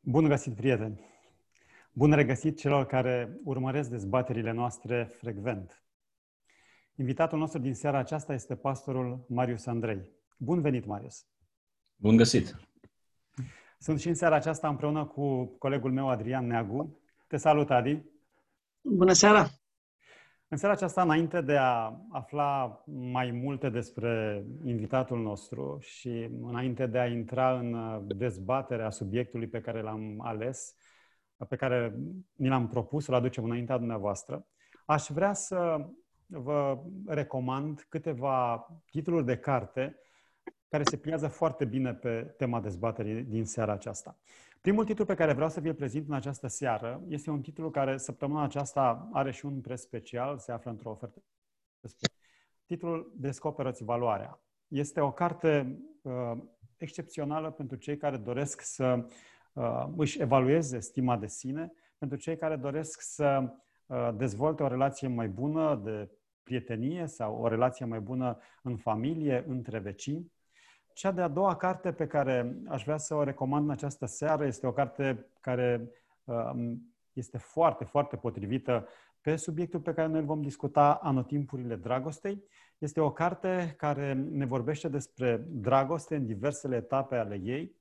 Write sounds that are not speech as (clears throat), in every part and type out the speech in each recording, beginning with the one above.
Bun găsit, prieteni! Bun regăsit celor care urmăresc dezbaterile noastre frecvent. Invitatul nostru din seara aceasta este pastorul Marius Andrei. Bun venit, Marius! Bun găsit! Sunt și în seara aceasta împreună cu colegul meu Adrian Neagu. Te salut, Adi! Bună seara! În seara aceasta, înainte de a afla mai multe despre invitatul nostru și înainte de a intra în dezbaterea subiectului pe care l-am ales, pe care ni l-am propus să-l aducem înaintea dumneavoastră, aș vrea să vă recomand câteva titluri de carte care se pliază foarte bine pe tema dezbaterii din seara aceasta. Primul titlu pe care vreau să vi-l prezint în această seară este un titlu care săptămâna aceasta are și un preț special, se află într-o ofertă Titlul Descoperă-ți valoarea. Este o carte uh, excepțională pentru cei care doresc să uh, își evalueze stima de sine, pentru cei care doresc să uh, dezvolte o relație mai bună de prietenie sau o relație mai bună în familie, între vecini. Cea de-a doua carte pe care aș vrea să o recomand în această seară este o carte care um, este foarte, foarte potrivită pe subiectul pe care noi îl vom discuta anotimpurile dragostei. Este o carte care ne vorbește despre dragoste în diversele etape ale ei,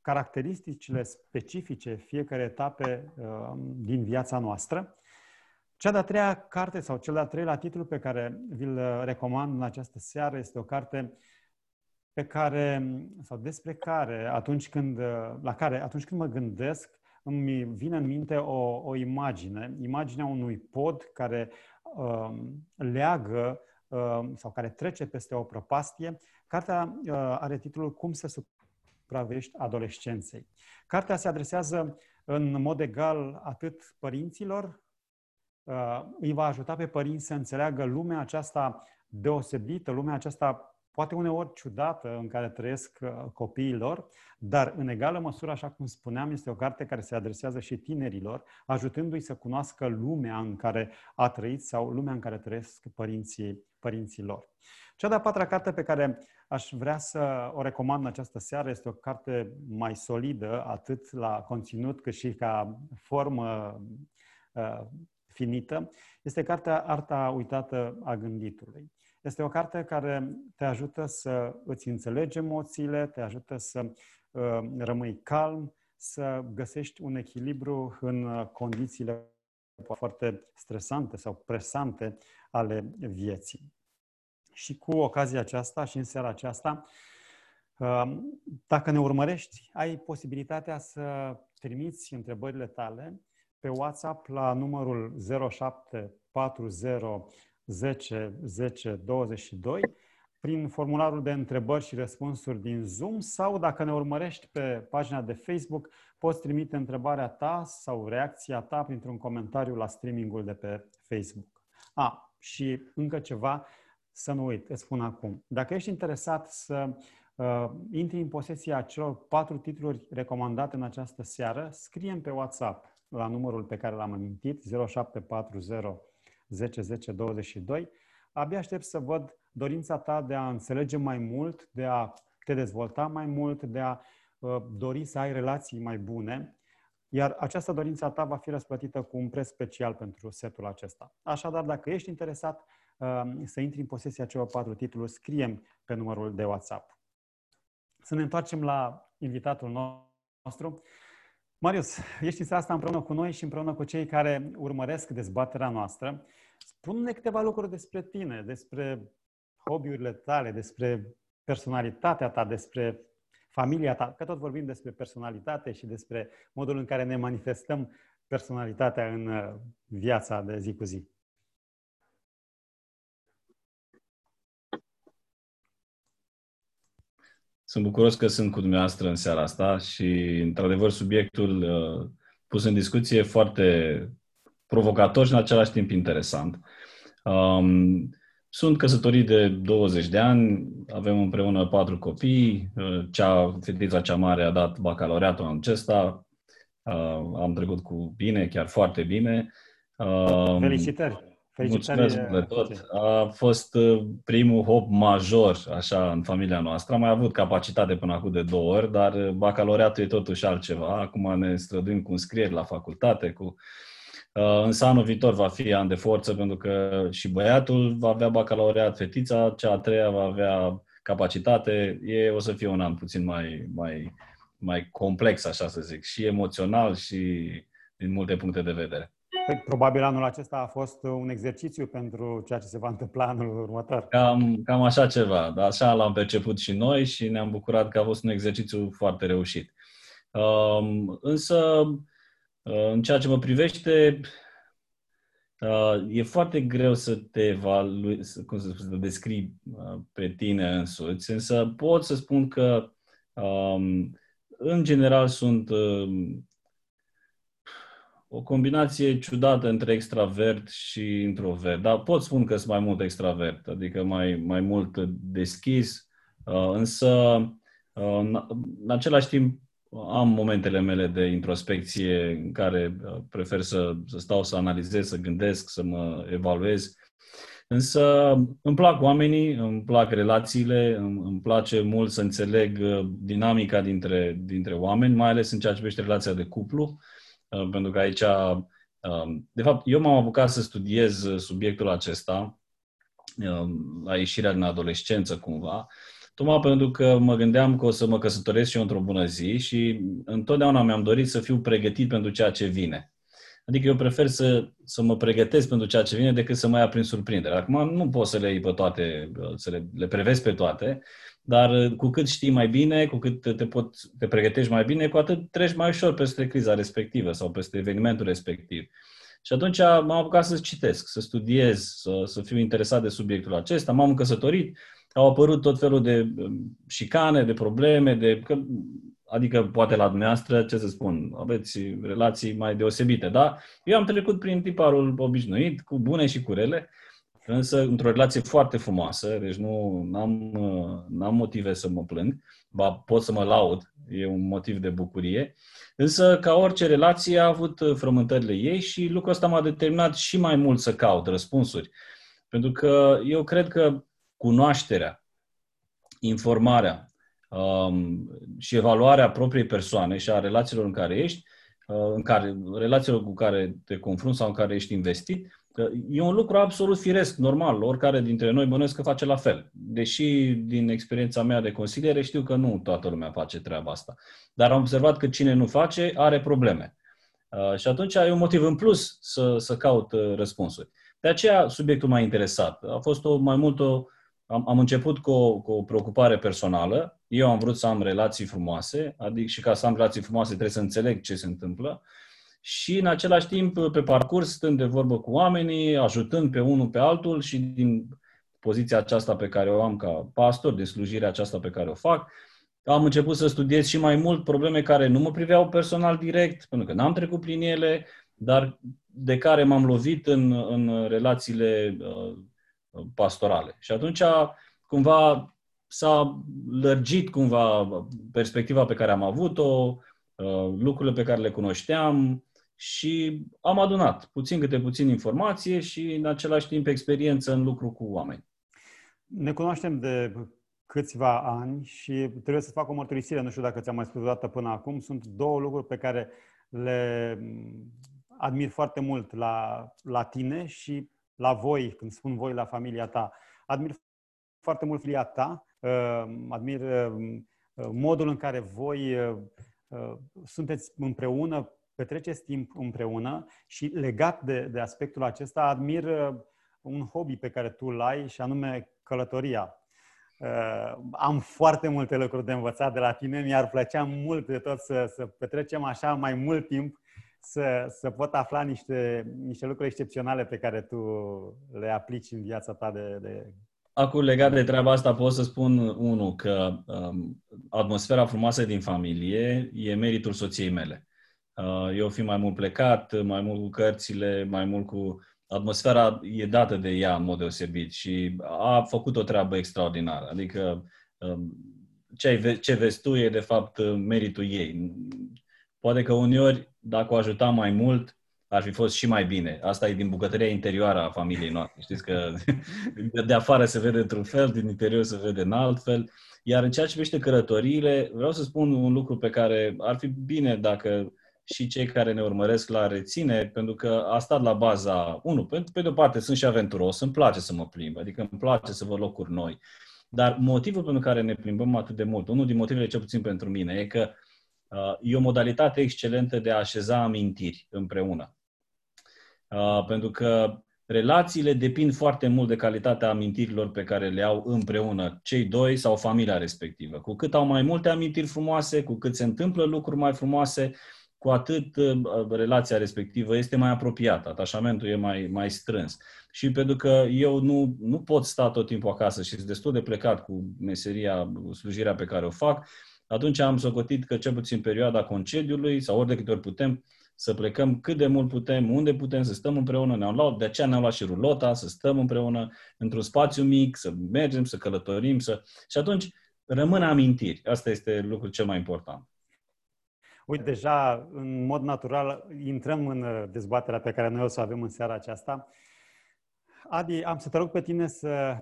caracteristicile specifice fiecare etape um, din viața noastră. Cea de-a treia carte sau cel de-a treilea titlu pe care vi-l recomand în această seară este o carte pe care, sau despre care, atunci când, la care, atunci când mă gândesc, îmi vine în minte o, o imagine, imaginea unui pod care uh, leagă uh, sau care trece peste o propastie. Cartea uh, are titlul Cum să supraviești adolescenței. Cartea se adresează în mod egal atât părinților, uh, îi va ajuta pe părinți să înțeleagă lumea aceasta deosebită, lumea aceasta poate uneori ciudată în care trăiesc uh, copiii lor, dar în egală măsură, așa cum spuneam, este o carte care se adresează și tinerilor, ajutându-i să cunoască lumea în care a trăit sau lumea în care trăiesc părinții, părinții lor. Cea de-a patra carte pe care aș vrea să o recomand în această seară este o carte mai solidă, atât la conținut cât și ca formă uh, finită. Este cartea Arta uitată a gânditului. Este o carte care te ajută să îți înțelegi emoțiile, te ajută să uh, rămâi calm, să găsești un echilibru în uh, condițiile foarte stresante sau presante ale vieții. Și cu ocazia aceasta și în seara aceasta, uh, dacă ne urmărești, ai posibilitatea să trimiți întrebările tale pe WhatsApp la numărul 0740 10 10 22 prin formularul de întrebări și răspunsuri din Zoom sau dacă ne urmărești pe pagina de Facebook, poți trimite întrebarea ta sau reacția ta printr-un comentariu la streamingul de pe Facebook. A, și încă ceva, să nu uit, îți spun acum. Dacă ești interesat să uh, intri în posesia celor patru titluri recomandate în această seară, scrie pe WhatsApp la numărul pe care l-am amintit, 0740 10, 10, 22, abia aștept să văd dorința ta de a înțelege mai mult, de a te dezvolta mai mult, de a uh, dori să ai relații mai bune, iar această dorință a ta va fi răsplătită cu un preț special pentru setul acesta. Așadar, dacă ești interesat uh, să intri în posesia celor patru titluri, scriem pe numărul de WhatsApp. Să ne întoarcem la invitatul nostru. Marius, ești în seara asta împreună cu noi și împreună cu cei care urmăresc dezbaterea noastră. Spune-ne câteva lucruri despre tine, despre hobby-urile tale, despre personalitatea ta, despre familia ta, că tot vorbim despre personalitate și despre modul în care ne manifestăm personalitatea în uh, viața de zi cu zi. Sunt bucuros că sunt cu dumneavoastră în seara asta și, într-adevăr, subiectul uh, pus în discuție foarte provocator și, în același timp, interesant. Um, sunt căsătorit de 20 de ani, avem împreună patru copii, uh, cea, fetița cea mare a dat bacalaureatul anul acesta, uh, am trecut cu bine, chiar foarte bine. Um, Felicitări! Mulțumesc de tot. A fost uh, primul hop major, așa, în familia noastră. Am mai avut capacitate până acum de două ori, dar uh, bacalaureatul e totuși altceva. Acum ne străduim cu înscrieri la facultate, cu... Uh, însă anul viitor va fi an de forță, pentru că și băiatul va avea bacalaureat, fetița, cea a treia va avea capacitate. E, o să fie un an puțin mai, mai, mai complex, așa să zic, și emoțional și din multe puncte de vedere. Păi, probabil anul acesta a fost un exercițiu pentru ceea ce se va întâmpla anul următor. Cam, cam așa ceva, dar așa l-am perceput și noi și ne-am bucurat că a fost un exercițiu foarte reușit. Um, însă, uh, în ceea ce mă privește, uh, e foarte greu să te evalui, cum să spun, să descrii uh, pe tine însuți, însă pot să spun că um, în general sunt o combinație ciudată între extravert și introvert. Dar pot spun că sunt mai mult extravert, adică mai, mai mult deschis, uh, însă uh, în același timp am momentele mele de introspecție în care uh, prefer să, să stau să analizez, să gândesc, să mă evaluez. Însă îmi plac oamenii, îmi plac relațiile, îmi, îmi place mult să înțeleg dinamica dintre, dintre oameni, mai ales în ceea ce privește relația de cuplu. Uh, Uh, pentru că aici, um, de fapt, eu m-am apucat să studiez subiectul acesta um, la ieșirea din adolescență cumva, tocmai pentru că mă gândeam că o să mă căsătoresc și eu într-o bună zi și întotdeauna mi-am dorit să fiu pregătit pentru ceea ce vine. Adică eu prefer să, să mă pregătesc pentru ceea ce vine decât să mă ia prin surprindere. Acum nu pot să le iei pe toate, să le, le prevezi pe toate, dar uh, cu cât știi mai bine, cu cât te, pot, te pregătești mai bine, cu atât treci mai ușor peste criza respectivă sau peste evenimentul respectiv. Și atunci m-am apucat să citesc, să studiez, să, să fiu interesat de subiectul acesta. M-am căsătorit, au apărut tot felul de um, șicane, de probleme, de, că, adică poate la dumneavoastră, ce să spun, aveți relații mai deosebite, da? Eu am trecut prin tiparul obișnuit, cu bune și cu rele, însă într-o relație foarte frumoasă, deci nu am am motive să mă plâng, ba pot să mă laud, e un motiv de bucurie, însă ca orice relație a avut frământările ei și lucrul ăsta m-a determinat și mai mult să caut răspunsuri. Pentru că eu cred că cunoașterea, informarea um, și evaluarea propriei persoane și a relațiilor în care ești, uh, în care, relațiilor cu care te confrunți sau în care ești investit, E un lucru absolut firesc, normal. Oricare dintre noi bănuiesc că face la fel. Deși din experiența mea de consiliere știu că nu toată lumea face treaba asta. Dar am observat că cine nu face are probleme. Uh, și atunci ai un motiv în plus să, să caut uh, răspunsuri. De aceea subiectul m-a interesat. A fost o, mai mult o... Am, am început cu o, cu o preocupare personală. Eu am vrut să am relații frumoase, adică și ca să am relații frumoase trebuie să înțeleg ce se întâmplă și în același timp, pe parcurs, stând de vorbă cu oamenii, ajutând pe unul pe altul și din poziția aceasta pe care o am ca pastor, de slujirea aceasta pe care o fac, am început să studiez și mai mult probleme care nu mă priveau personal direct, pentru că n-am trecut prin ele, dar de care m-am lovit în, în relațiile uh, pastorale. Și atunci, cumva, s-a lărgit cumva perspectiva pe care am avut-o, uh, lucrurile pe care le cunoșteam, și am adunat puțin câte puțin informație și în același timp experiență în lucru cu oameni. Ne cunoaștem de câțiva ani și trebuie să fac o mărturisire, nu știu dacă ți-am mai spus o dată până acum, sunt două lucruri pe care le admir foarte mult la, la tine și la voi, când spun voi, la familia ta. Admir foarte mult filia ta, uh, admir uh, modul în care voi uh, sunteți împreună petreceți timp împreună și legat de, de aspectul acesta, admir uh, un hobby pe care tu îl ai și anume călătoria. Uh, am foarte multe lucruri de învățat de la tine, mi-ar plăcea mult de tot să, să petrecem așa mai mult timp, să, să pot afla niște, niște lucruri excepționale pe care tu le aplici în viața ta de, de Acum, legat de treaba asta, pot să spun, unul, că um, atmosfera frumoasă din familie e meritul soției mele. Uh, eu fi mai mult plecat, mai mult cu cărțile, mai mult cu atmosfera e dată de ea în mod deosebit și a făcut o treabă extraordinară. Adică um, ce, ai, ce vezi tu e de fapt meritul ei. Poate că uneori, dacă o ajutam mai mult, ar fi fost și mai bine. Asta e din bucătăria interioară a familiei noastre. Știți că (laughs) de afară se vede într-un fel, din interior se vede în alt fel. Iar în ceea ce privește călătoriile, vreau să spun un lucru pe care ar fi bine dacă și cei care ne urmăresc la reține, pentru că a stat la baza, unu, pe, pe de o parte sunt și aventuros, îmi place să mă plimb, adică îmi place să văd locuri noi. Dar motivul pentru care ne plimbăm atât de mult, unul din motivele cel puțin pentru mine, e că uh, e o modalitate excelentă de a așeza amintiri împreună. Uh, pentru că relațiile depind foarte mult de calitatea amintirilor pe care le au împreună cei doi sau familia respectivă. Cu cât au mai multe amintiri frumoase, cu cât se întâmplă lucruri mai frumoase, cu atât uh, relația respectivă este mai apropiată, atașamentul e mai, mai strâns. Și pentru că eu nu, nu pot sta tot timpul acasă și sunt destul de plecat cu meseria, slujirea pe care o fac, atunci am socotit că cel puțin perioada concediului sau ori de câte ori putem, să plecăm cât de mult putem, unde putem, să stăm împreună. Ne-am luat, de aceea ne-am luat și rulota, să stăm împreună într-un spațiu mic, să mergem, să călătorim. Să... Și atunci rămân amintiri. Asta este lucrul cel mai important. Uite, deja, în mod natural, intrăm în uh, dezbaterea pe care noi o să o avem în seara aceasta. Adi, am să te rog pe tine să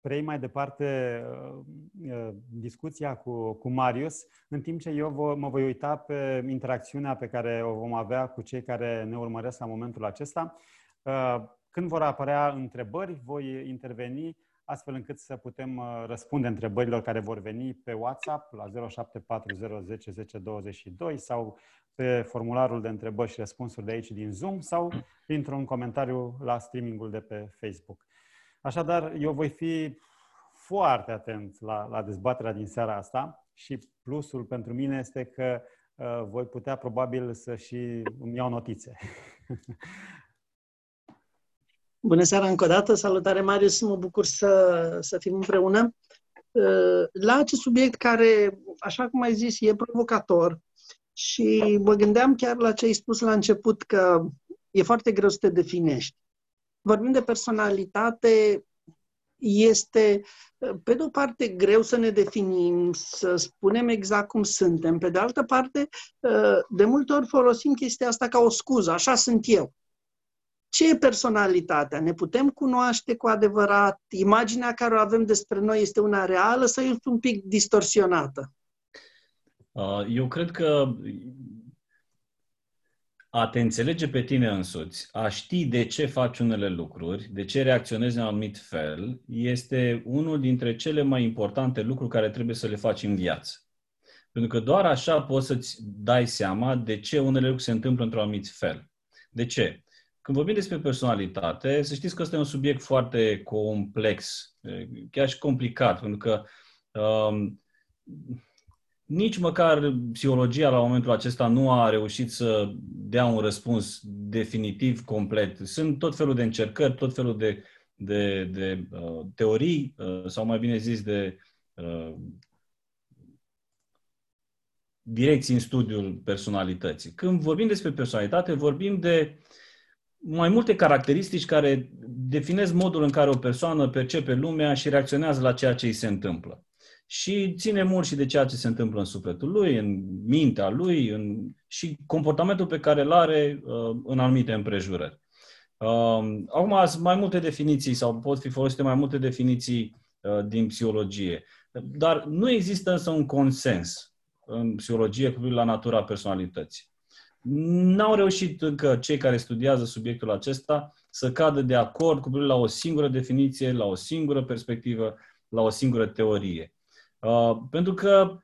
prei mai departe uh, uh, discuția cu, cu Marius, în timp ce eu vă, mă voi uita pe interacțiunea pe care o vom avea cu cei care ne urmăresc la momentul acesta. Uh, când vor apărea întrebări, voi interveni astfel încât să putem uh, răspunde întrebărilor care vor veni pe WhatsApp la 0740101022 sau pe formularul de întrebări și răspunsuri de aici din Zoom sau printr-un comentariu la streamingul de pe Facebook. Așadar, eu voi fi foarte atent la, la dezbaterea din seara asta și plusul pentru mine este că uh, voi putea probabil să și îmi iau notițe. (laughs) Bună seara încă o dată, salutare Marius, mă bucur să, să fim împreună. Uh, la acest subiect care, așa cum ai zis, e provocator și mă gândeam chiar la ce ai spus la început, că e foarte greu să te definești. Vorbim de personalitate, este, pe de o parte, greu să ne definim, să spunem exact cum suntem. Pe de altă parte, uh, de multe ori folosim chestia asta ca o scuză, așa sunt eu. Ce e personalitatea? Ne putem cunoaște cu adevărat? Imaginea care o avem despre noi este una reală sau este un pic distorsionată? Uh, eu cred că a te înțelege pe tine însuți, a ști de ce faci unele lucruri, de ce reacționezi în un anumit fel, este unul dintre cele mai importante lucruri care trebuie să le faci în viață. Pentru că doar așa poți să-ți dai seama de ce unele lucruri se întâmplă într-un anumit fel. De ce? Când vorbim despre personalitate, să știți că ăsta e un subiect foarte complex, chiar și complicat, pentru că um, nici măcar psihologia la momentul acesta nu a reușit să dea un răspuns definitiv, complet. Sunt tot felul de încercări, tot felul de, de, de uh, teorii, uh, sau mai bine zis, de uh, direcții în studiul personalității. Când vorbim despre personalitate, vorbim de mai multe caracteristici care definesc modul în care o persoană percepe lumea și reacționează la ceea ce îi se întâmplă. Și ține mult și de ceea ce se întâmplă în sufletul lui, în mintea lui în, și comportamentul pe care îl are uh, în anumite împrejurări. Uh, acum sunt mai multe definiții sau pot fi folosite mai multe definiții uh, din psihologie. Dar nu există însă un consens în psihologie cu privire la natura personalității. N-au reușit încă cei care studiază subiectul acesta să cadă de acord cu privire la o singură definiție, la o singură perspectivă, la o singură teorie. Uh, pentru că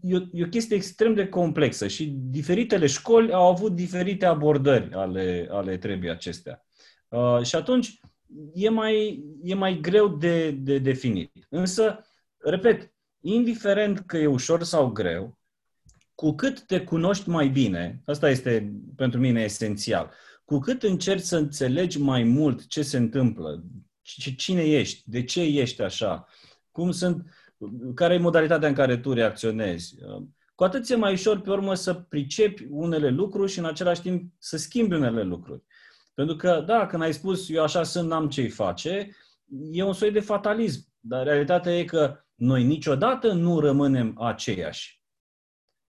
e o, e o chestie extrem de complexă și diferitele școli au avut diferite abordări ale, ale trebii acestea. Uh, și atunci e mai, e mai greu de, de definit. Însă, repet, indiferent că e ușor sau greu, cu cât te cunoști mai bine, asta este pentru mine esențial, cu cât încerci să înțelegi mai mult ce se întâmplă, cine ești, de ce ești așa, cum sunt, care e modalitatea în care tu reacționezi, cu atât ți mai ușor pe urmă să pricepi unele lucruri și în același timp să schimbi unele lucruri. Pentru că, da, când ai spus eu așa sunt, n-am ce-i face, e un soi de fatalism. Dar realitatea e că noi niciodată nu rămânem aceiași.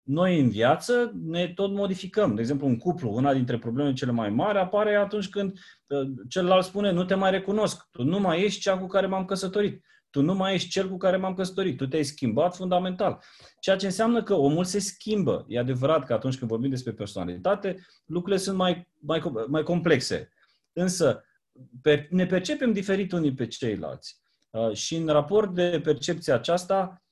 Noi în viață ne tot modificăm. De exemplu, un cuplu, una dintre problemele cele mai mari apare atunci când uh, celălalt spune nu te mai recunosc, tu nu mai ești cea cu care m-am căsătorit, tu nu mai ești cel cu care m-am căsătorit, tu te-ai schimbat fundamental. Ceea ce înseamnă că omul se schimbă. E adevărat că atunci când vorbim despre personalitate, lucrurile sunt mai, mai, mai complexe. Însă, per, ne percepem diferit unii pe ceilalți. Uh, și în raport de percepția aceasta, um,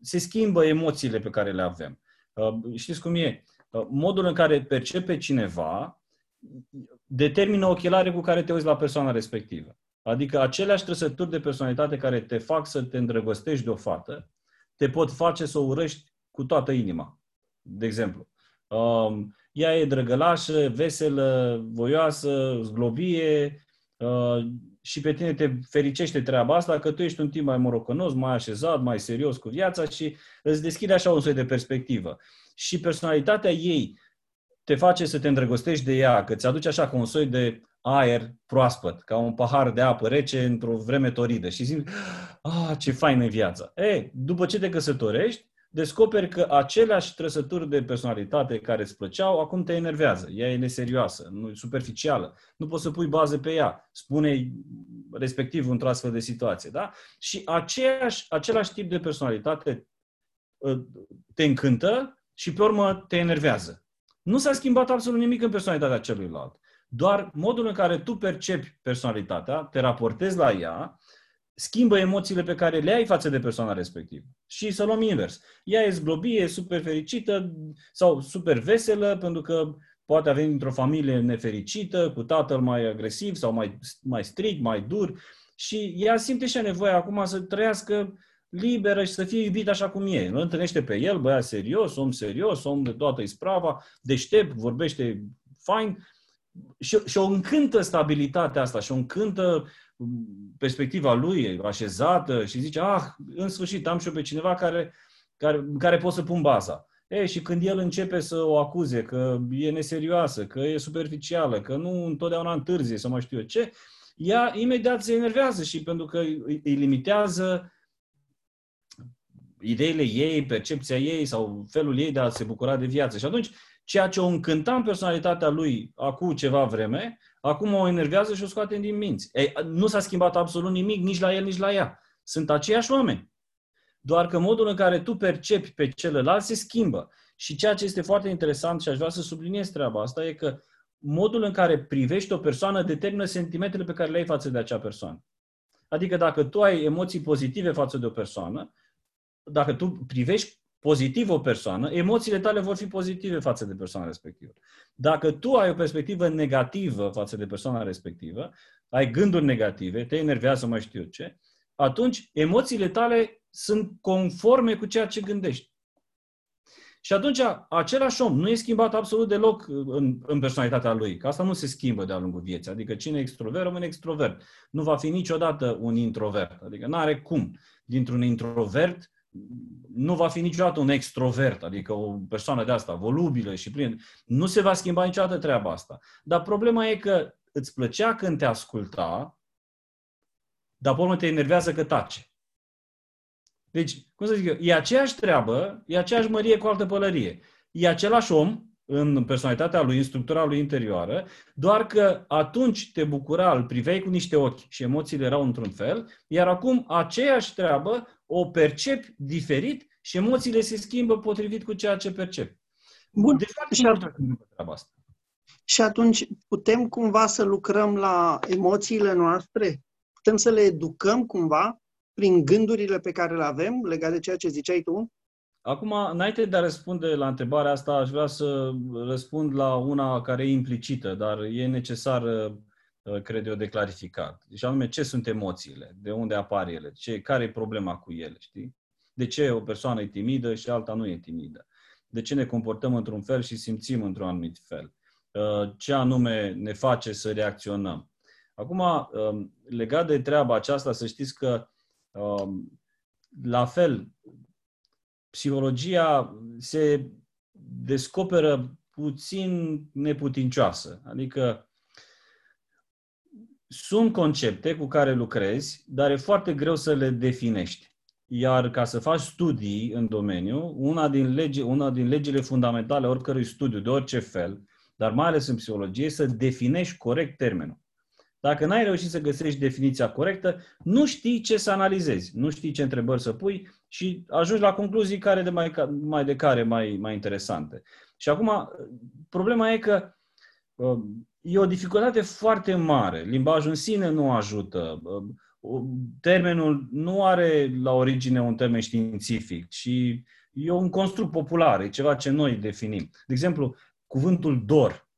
se schimbă emoțiile pe care le avem. Uh, știți cum e? Uh, modul în care percepe cineva determină ochelare cu care te uiți la persoana respectivă. Adică aceleași trăsături de personalitate care te fac să te îndrăgostești de o fată, te pot face să o urăști cu toată inima. De exemplu, um, ea e drăgălașă, veselă, voioasă, zglobie, și pe tine te fericește treaba asta că tu ești un timp mai morocănos, mai așezat, mai serios cu viața și îți deschide așa un soi de perspectivă. Și personalitatea ei te face să te îndrăgostești de ea, că ți aduce așa ca un soi de aer proaspăt, ca un pahar de apă rece într-o vreme toridă și simți, ah, ce faină viața. E, după ce te căsătorești, descoperi că aceleași trăsături de personalitate care îți plăceau, acum te enervează. Ea e neserioasă, nu e superficială. Nu poți să pui bază pe ea. Spune respectiv într-o astfel de situație. Da? Și aceeași, același tip de personalitate ă, te încântă și pe urmă te enervează. Nu s-a schimbat absolut nimic în personalitatea celuilalt. Doar modul în care tu percepi personalitatea, te raportezi la ea schimbă emoțiile pe care le ai față de persoana respectivă. Și să luăm invers. Ea e zglobie, e super fericită sau super veselă pentru că poate avea dintr-o familie nefericită, cu tatăl mai agresiv sau mai, mai strict, mai dur și ea simte și nevoia acum să trăiască liberă și să fie iubită așa cum e. Îl întâlnește pe el, băiat serios, om serios, om de toată isprava, deștept, vorbește fain și, și o încântă stabilitatea asta și o încântă perspectiva lui așezată și zice, ah, în sfârșit am și eu pe cineva care, care, care pot să pun baza. E, și când el începe să o acuze că e neserioasă, că e superficială, că nu întotdeauna întârzie sau mai știu eu ce, ea imediat se enervează și pentru că îi, îi limitează ideile ei, percepția ei sau felul ei de a se bucura de viață. Și atunci, ceea ce o încânta în personalitatea lui acum ceva vreme, Acum o enervează și o scoate din minți. Ei, nu s-a schimbat absolut nimic nici la el, nici la ea. Sunt aceiași oameni. Doar că modul în care tu percepi pe celălalt se schimbă. Și ceea ce este foarte interesant și aș vrea să subliniez treaba asta e că modul în care privești o persoană determină sentimentele pe care le ai față de acea persoană. Adică dacă tu ai emoții pozitive față de o persoană, dacă tu privești pozitiv o persoană, emoțiile tale vor fi pozitive față de persoana respectivă. Dacă tu ai o perspectivă negativă față de persoana respectivă, ai gânduri negative, te enervează mai știu ce, atunci emoțiile tale sunt conforme cu ceea ce gândești. Și atunci, același om nu e schimbat absolut deloc în, în personalitatea lui, că asta nu se schimbă de-a lungul vieții. Adică cine e extrovert rămâne extrovert. Nu va fi niciodată un introvert. Adică nu are cum. Dintr-un introvert nu va fi niciodată un extrovert, adică o persoană de asta, volubilă și plină. Nu se va schimba niciodată treaba asta. Dar problema e că îți plăcea când te asculta, dar pe urmă te enervează că tace. Deci, cum să zic eu, e aceeași treabă, e aceeași mărie cu altă pălărie. E același om, în personalitatea lui, în structura lui interioară, doar că atunci te bucura, îl priveai cu niște ochi și emoțiile erau într-un fel, iar acum aceeași treabă o percepi diferit și emoțiile se schimbă potrivit cu ceea ce percepi. Bun. De fapt, și, atunci, treaba asta. și atunci putem cumva să lucrăm la emoțiile noastre? Putem să le educăm cumva prin gândurile pe care le avem legate de ceea ce ziceai tu? Acum, înainte de a răspunde la întrebarea asta, aș vrea să răspund la una care e implicită, dar e necesară, uh, cred eu, de clarificat. Deci anume, ce sunt emoțiile? De unde apar ele? Ce, care e problema cu ele? Știi? De ce o persoană e timidă și alta nu e timidă? De ce ne comportăm într-un fel și simțim într-un anumit fel? Uh, ce anume ne face să reacționăm? Acum, um, legat de treaba aceasta, să știți că um, la fel, psihologia se descoperă puțin neputincioasă. Adică sunt concepte cu care lucrezi, dar e foarte greu să le definești. Iar ca să faci studii în domeniu, una din, lege, una din legile fundamentale oricărui studiu, de orice fel, dar mai ales în psihologie, să definești corect termenul. Dacă n-ai reușit să găsești definiția corectă, nu știi ce să analizezi, nu știi ce întrebări să pui și ajungi la concluzii care de mai, mai de care mai, mai interesante. Și acum, problema e că uh, e o dificultate foarte mare. Limbajul în sine nu ajută. Uh, termenul nu are la origine un termen științific, ci e un construct popular, e ceva ce noi definim. De exemplu, cuvântul dor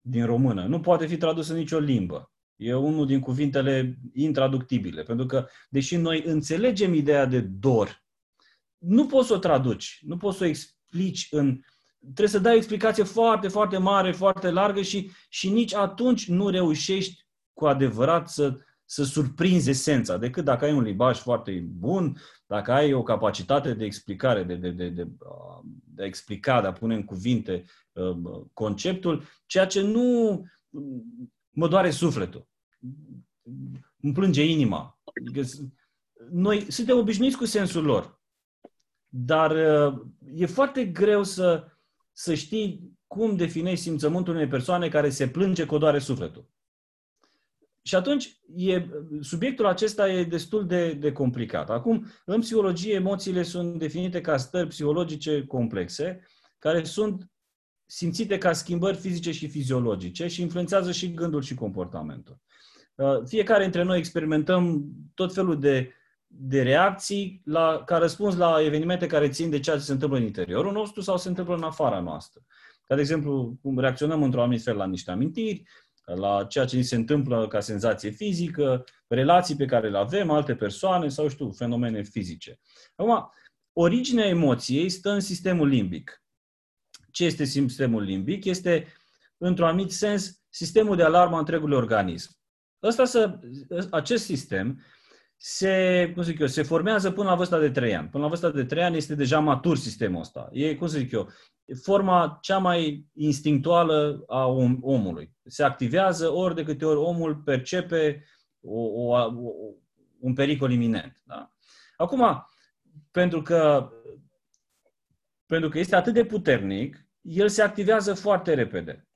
din română nu poate fi tradus în nicio limbă. E unul din cuvintele intraductibile, pentru că, deși noi înțelegem ideea de dor, nu poți să o traduci, nu poți să o explici în. Trebuie să dai o explicație foarte, foarte mare, foarte largă și, și nici atunci nu reușești cu adevărat să, să surprinzi esența, decât dacă ai un limbaj foarte bun, dacă ai o capacitate de explicare, de, de, de, de, de a explica, de a pune în cuvinte uh, conceptul, ceea ce nu mă doare sufletul. Îmi plânge inima. Adică noi suntem obișnuiți cu sensul lor, dar uh, e foarte greu să, să știi cum definești simțământul unei persoane care se plânge cu o doare sufletul. Și atunci, e, subiectul acesta e destul de, de complicat. Acum, în psihologie, emoțiile sunt definite ca stări psihologice complexe, care sunt simțite ca schimbări fizice și fiziologice și influențează și gândul și comportamentul. Uh, fiecare dintre noi experimentăm tot felul de, de reacții la, ca răspuns la evenimente care țin de ceea ce se întâmplă în interiorul nostru sau se întâmplă în afara noastră. Ca de exemplu, cum reacționăm într-un anumit fel la niște amintiri, la ceea ce ni se întâmplă ca senzație fizică, relații pe care le avem, alte persoane sau, știu, fenomene fizice. Acum, originea emoției stă în sistemul limbic. Ce este sistemul limbic? Este, într-un anumit sens, sistemul de alarmă a întregului organism. Ăsta să, acest sistem se, cum zic eu, se formează până la vârsta de 3 ani. Până la vârsta de 3 ani este deja matur sistemul ăsta. E, cum să zic eu, forma cea mai instinctuală a om, omului. Se activează ori de câte ori omul percepe o, o, o, un pericol iminent. Da? Acum, pentru că, pentru că este atât de puternic, el se activează foarte repede.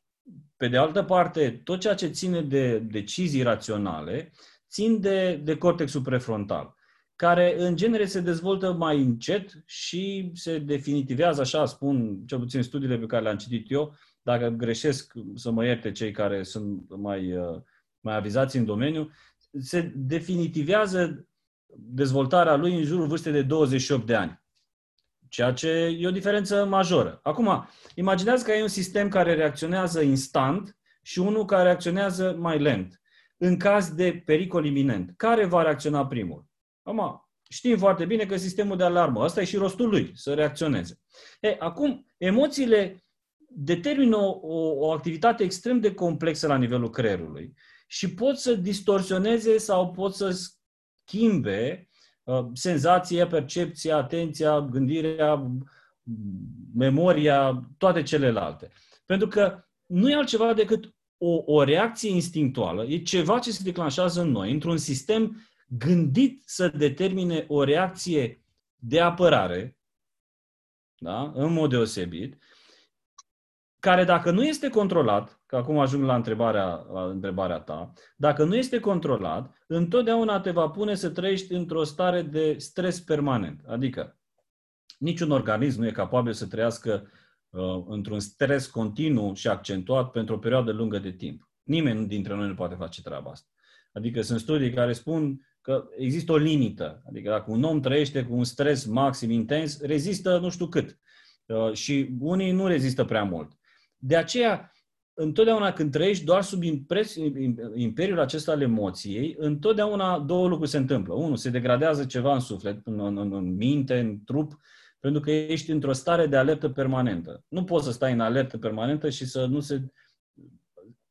Pe de altă parte, tot ceea ce ține de decizii raționale țin de, de cortexul prefrontal, care în genere se dezvoltă mai încet și se definitivează, așa spun cel puțin studiile pe care le-am citit eu, dacă greșesc să mă ierte cei care sunt mai, uh, mai avizați în domeniu, se definitivează dezvoltarea lui în jurul vârstei de 28 de ani. Ceea ce e o diferență majoră. Acum, imaginează că ai un sistem care reacționează instant și unul care reacționează mai lent. În caz de pericol iminent, care va reacționa primul? Acum, știm foarte bine că sistemul de alarmă, ăsta e și rostul lui, să reacționeze. E, acum, emoțiile determină o, o, o activitate extrem de complexă la nivelul creierului și pot să distorsioneze sau pot să schimbe Uh, senzația, percepția, atenția, gândirea, memoria, toate celelalte. Pentru că nu e altceva decât o, o reacție instinctuală, e ceva ce se declanșează în noi, într-un sistem gândit să determine o reacție de apărare, da? în mod deosebit, care dacă nu este controlat, că acum ajung la întrebarea, la întrebarea ta, dacă nu este controlat, întotdeauna te va pune să trăiești într-o stare de stres permanent. Adică niciun organism nu e capabil să trăiască uh, într-un stres continuu și accentuat pentru o perioadă lungă de timp. Nimeni dintre noi nu poate face treaba asta. Adică sunt studii care spun că există o limită. Adică dacă un om trăiește cu un stres maxim intens, rezistă nu știu cât. Uh, și unii nu rezistă prea mult. De aceea, întotdeauna când trăiești doar sub imperiul acesta al emoției, întotdeauna două lucruri se întâmplă. Unu, se degradează ceva în suflet, în, în, în minte, în trup, pentru că ești într-o stare de alertă permanentă. Nu poți să stai în alertă permanentă și să nu se...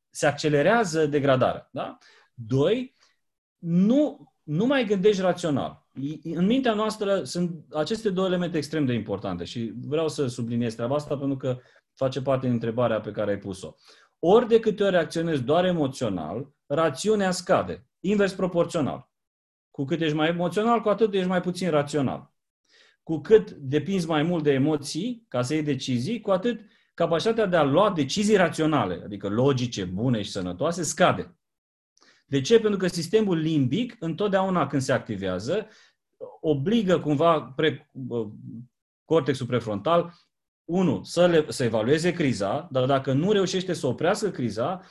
Se accelerează degradarea. Da? Doi, nu, nu mai gândești rațional. În mintea noastră sunt aceste două elemente extrem de importante și vreau să subliniez treaba asta pentru că face parte din întrebarea pe care ai pus-o. Ori de câte ori reacționezi doar emoțional, rațiunea scade, invers proporțional. Cu cât ești mai emoțional, cu atât ești mai puțin rațional. Cu cât depinzi mai mult de emoții ca să iei decizii, cu atât capacitatea de a lua decizii raționale, adică logice, bune și sănătoase, scade. De ce? Pentru că sistemul limbic, întotdeauna când se activează, obligă cumva pre, cortexul prefrontal, unu, să, le, să evalueze criza, dar dacă nu reușește să oprească criza,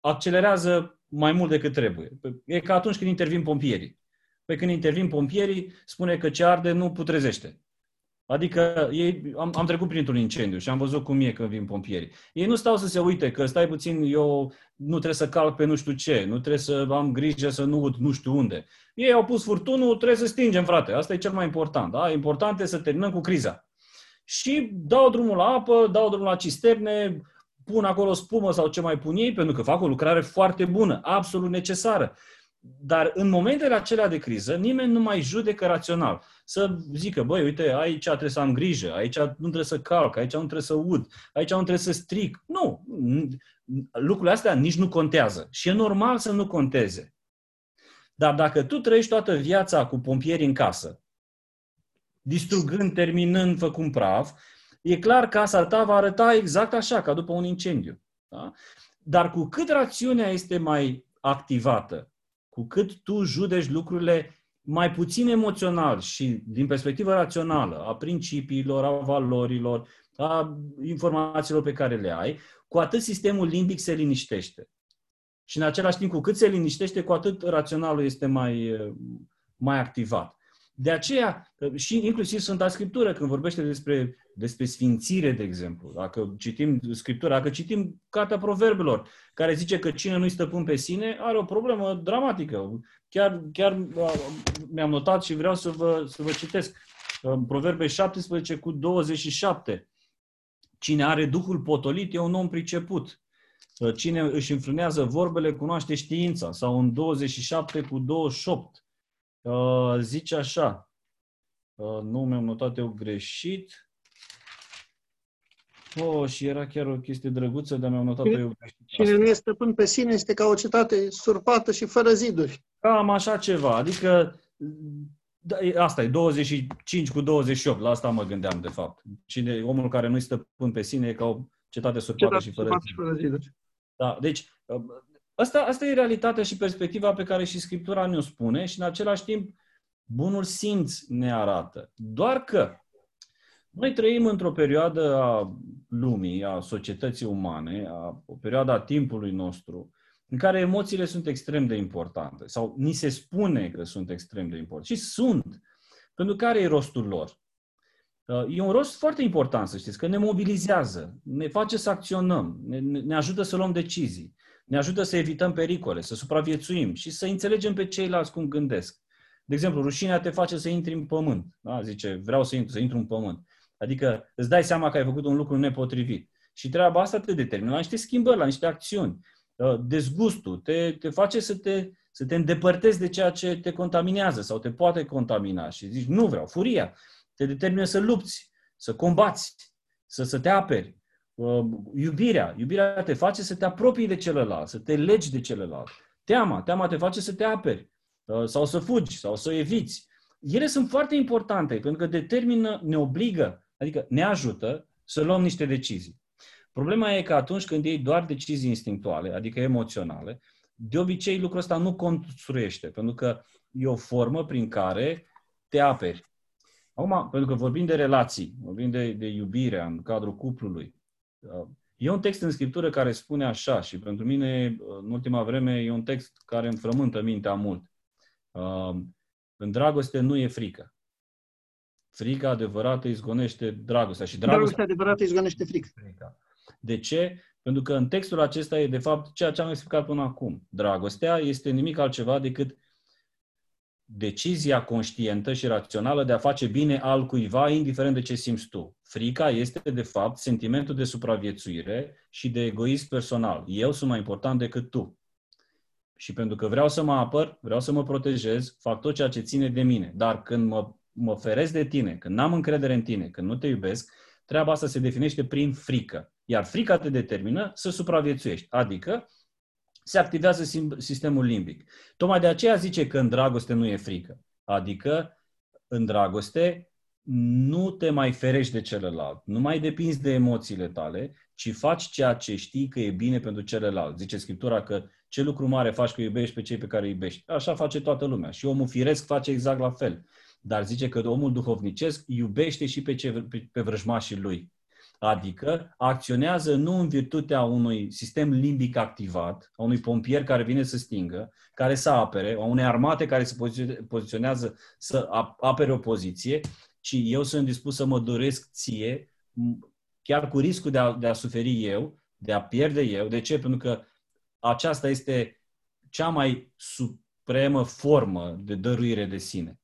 accelerează mai mult decât trebuie. E ca atunci când intervin pompierii. Păi când intervin pompierii, spune că ce arde nu putrezește. Adică ei, am, am trecut printr-un incendiu și am văzut cum e când vin pompierii. Ei nu stau să se uite că stai puțin, eu nu trebuie să calc pe nu știu ce, nu trebuie să am grijă să nu ud nu știu unde. Ei au pus furtunul, trebuie să stingem, frate. Asta e cel mai important. Da? Important e să terminăm cu criza. Și dau drumul la apă, dau drumul la cisterne, pun acolo spumă sau ce mai pun ei, pentru că fac o lucrare foarte bună, absolut necesară. Dar în momentele acelea de criză, nimeni nu mai judecă rațional. Să zică, băi, uite, aici trebuie să am grijă, aici nu trebuie să calc, aici nu trebuie să ud, aici nu trebuie să stric. Nu, lucrurile astea nici nu contează. Și e normal să nu conteze. Dar dacă tu trăiești toată viața cu pompieri în casă, distrugând, terminând, făcând praf, e clar că casa ta va arăta exact așa, ca după un incendiu. Da? Dar cu cât rațiunea este mai activată, cu cât tu judeci lucrurile mai puțin emoțional și din perspectivă rațională, a principiilor, a valorilor, a informațiilor pe care le ai, cu atât sistemul limbic se liniștește. Și în același timp, cu cât se liniștește, cu atât raționalul este mai, mai activat. De aceea, și inclusiv Sfânta Scriptură, când vorbește despre, despre sfințire, de exemplu, dacă citim Scriptura, dacă citim Cartea Proverbelor, care zice că cine nu-i stăpân pe sine are o problemă dramatică. Chiar, chiar mi-am notat și vreau să vă, să vă citesc. Proverbe 17 cu 27. Cine are Duhul potolit e un om priceput. Cine își înfrânează vorbele cunoaște știința. Sau în 27 cu 28 Uh, zice așa, uh, nu mi-am notat eu greșit. Oh, și era chiar o chestie drăguță, dar mi-am notat eu greșit. Cine nu este stăpân pe sine este ca o cetate surpată și fără ziduri. Cam așa ceva. Adică da, asta e, 25 cu 28, la asta mă gândeam de fapt. Cine, omul care nu-i stăpân pe sine e ca o cetate surpată cetate și fără, ziduri. fără ziduri. Da, deci uh, Asta, asta e realitatea și perspectiva pe care și Scriptura ne-o spune și în același timp bunul simț ne arată. Doar că noi trăim într-o perioadă a lumii, a societății umane, a, o perioadă a timpului nostru, în care emoțiile sunt extrem de importante sau ni se spune că sunt extrem de importante și sunt. Pentru care e rostul lor? E un rost foarte important, să știți, că ne mobilizează, ne face să acționăm, ne, ne ajută să luăm decizii ne ajută să evităm pericole, să supraviețuim și să înțelegem pe ceilalți cum gândesc. De exemplu, rușinea te face să intri în pământ. Da? Zice, vreau să intru, să intru în pământ. Adică îți dai seama că ai făcut un lucru nepotrivit. Și treaba asta te determină la niște schimbări, la niște acțiuni. Uh, dezgustul te, te face să te, să te îndepărtezi de ceea ce te contaminează sau te poate contamina și zici, nu vreau, furia. Te determină să lupți, să combați, să, să te aperi. Uh, iubirea. Iubirea te face să te apropii de celălalt, să te legi de celălalt. Teama. Teama te face să te aperi uh, sau să fugi sau să eviți. Ele sunt foarte importante pentru că determină, ne obligă, adică ne ajută să luăm niște decizii. Problema e că atunci când iei doar decizii instinctuale, adică emoționale, de obicei lucrul ăsta nu construiește, pentru că e o formă prin care te aperi. Acum, pentru că vorbim de relații, vorbim de, de iubire în cadrul cuplului, E un text în Scriptură care spune așa și pentru mine, în ultima vreme, e un text care îmi frământă mintea mult. În dragoste nu e frică. Frica adevărată izgonește dragostea. Și dragostea, dragostea adevărată izgonește frica. De ce? Pentru că în textul acesta e, de fapt, ceea ce am explicat până acum. Dragostea este nimic altceva decât decizia conștientă și rațională de a face bine al cuiva, indiferent de ce simți tu. Frica este, de fapt, sentimentul de supraviețuire și de egoism personal. Eu sunt mai important decât tu. Și pentru că vreau să mă apăr, vreau să mă protejez, fac tot ceea ce ține de mine. Dar când mă, mă feresc de tine, când n-am încredere în tine, când nu te iubesc, treaba asta se definește prin frică. Iar frica te determină să supraviețuiești. Adică se activează sistemul limbic. Tocmai de aceea zice că în dragoste nu e frică. Adică, în dragoste, nu te mai ferești de celălalt, nu mai depinzi de emoțiile tale, ci faci ceea ce știi că e bine pentru celălalt. Zice Scriptura că ce lucru mare faci că iubești pe cei pe care îi iubești. Așa face toată lumea. Și omul firesc face exact la fel. Dar zice că omul duhovnicesc iubește și pe, ce, pe, pe vrăjmașii lui. Adică acționează nu în virtutea unui sistem limbic activat, a unui pompier care vine să stingă, care să apere, a unei armate care se poziționează să apere o poziție, ci eu sunt dispus să mă doresc ție, chiar cu riscul de a, de a suferi eu, de a pierde eu. De ce? Pentru că aceasta este cea mai supremă formă de dăruire de sine.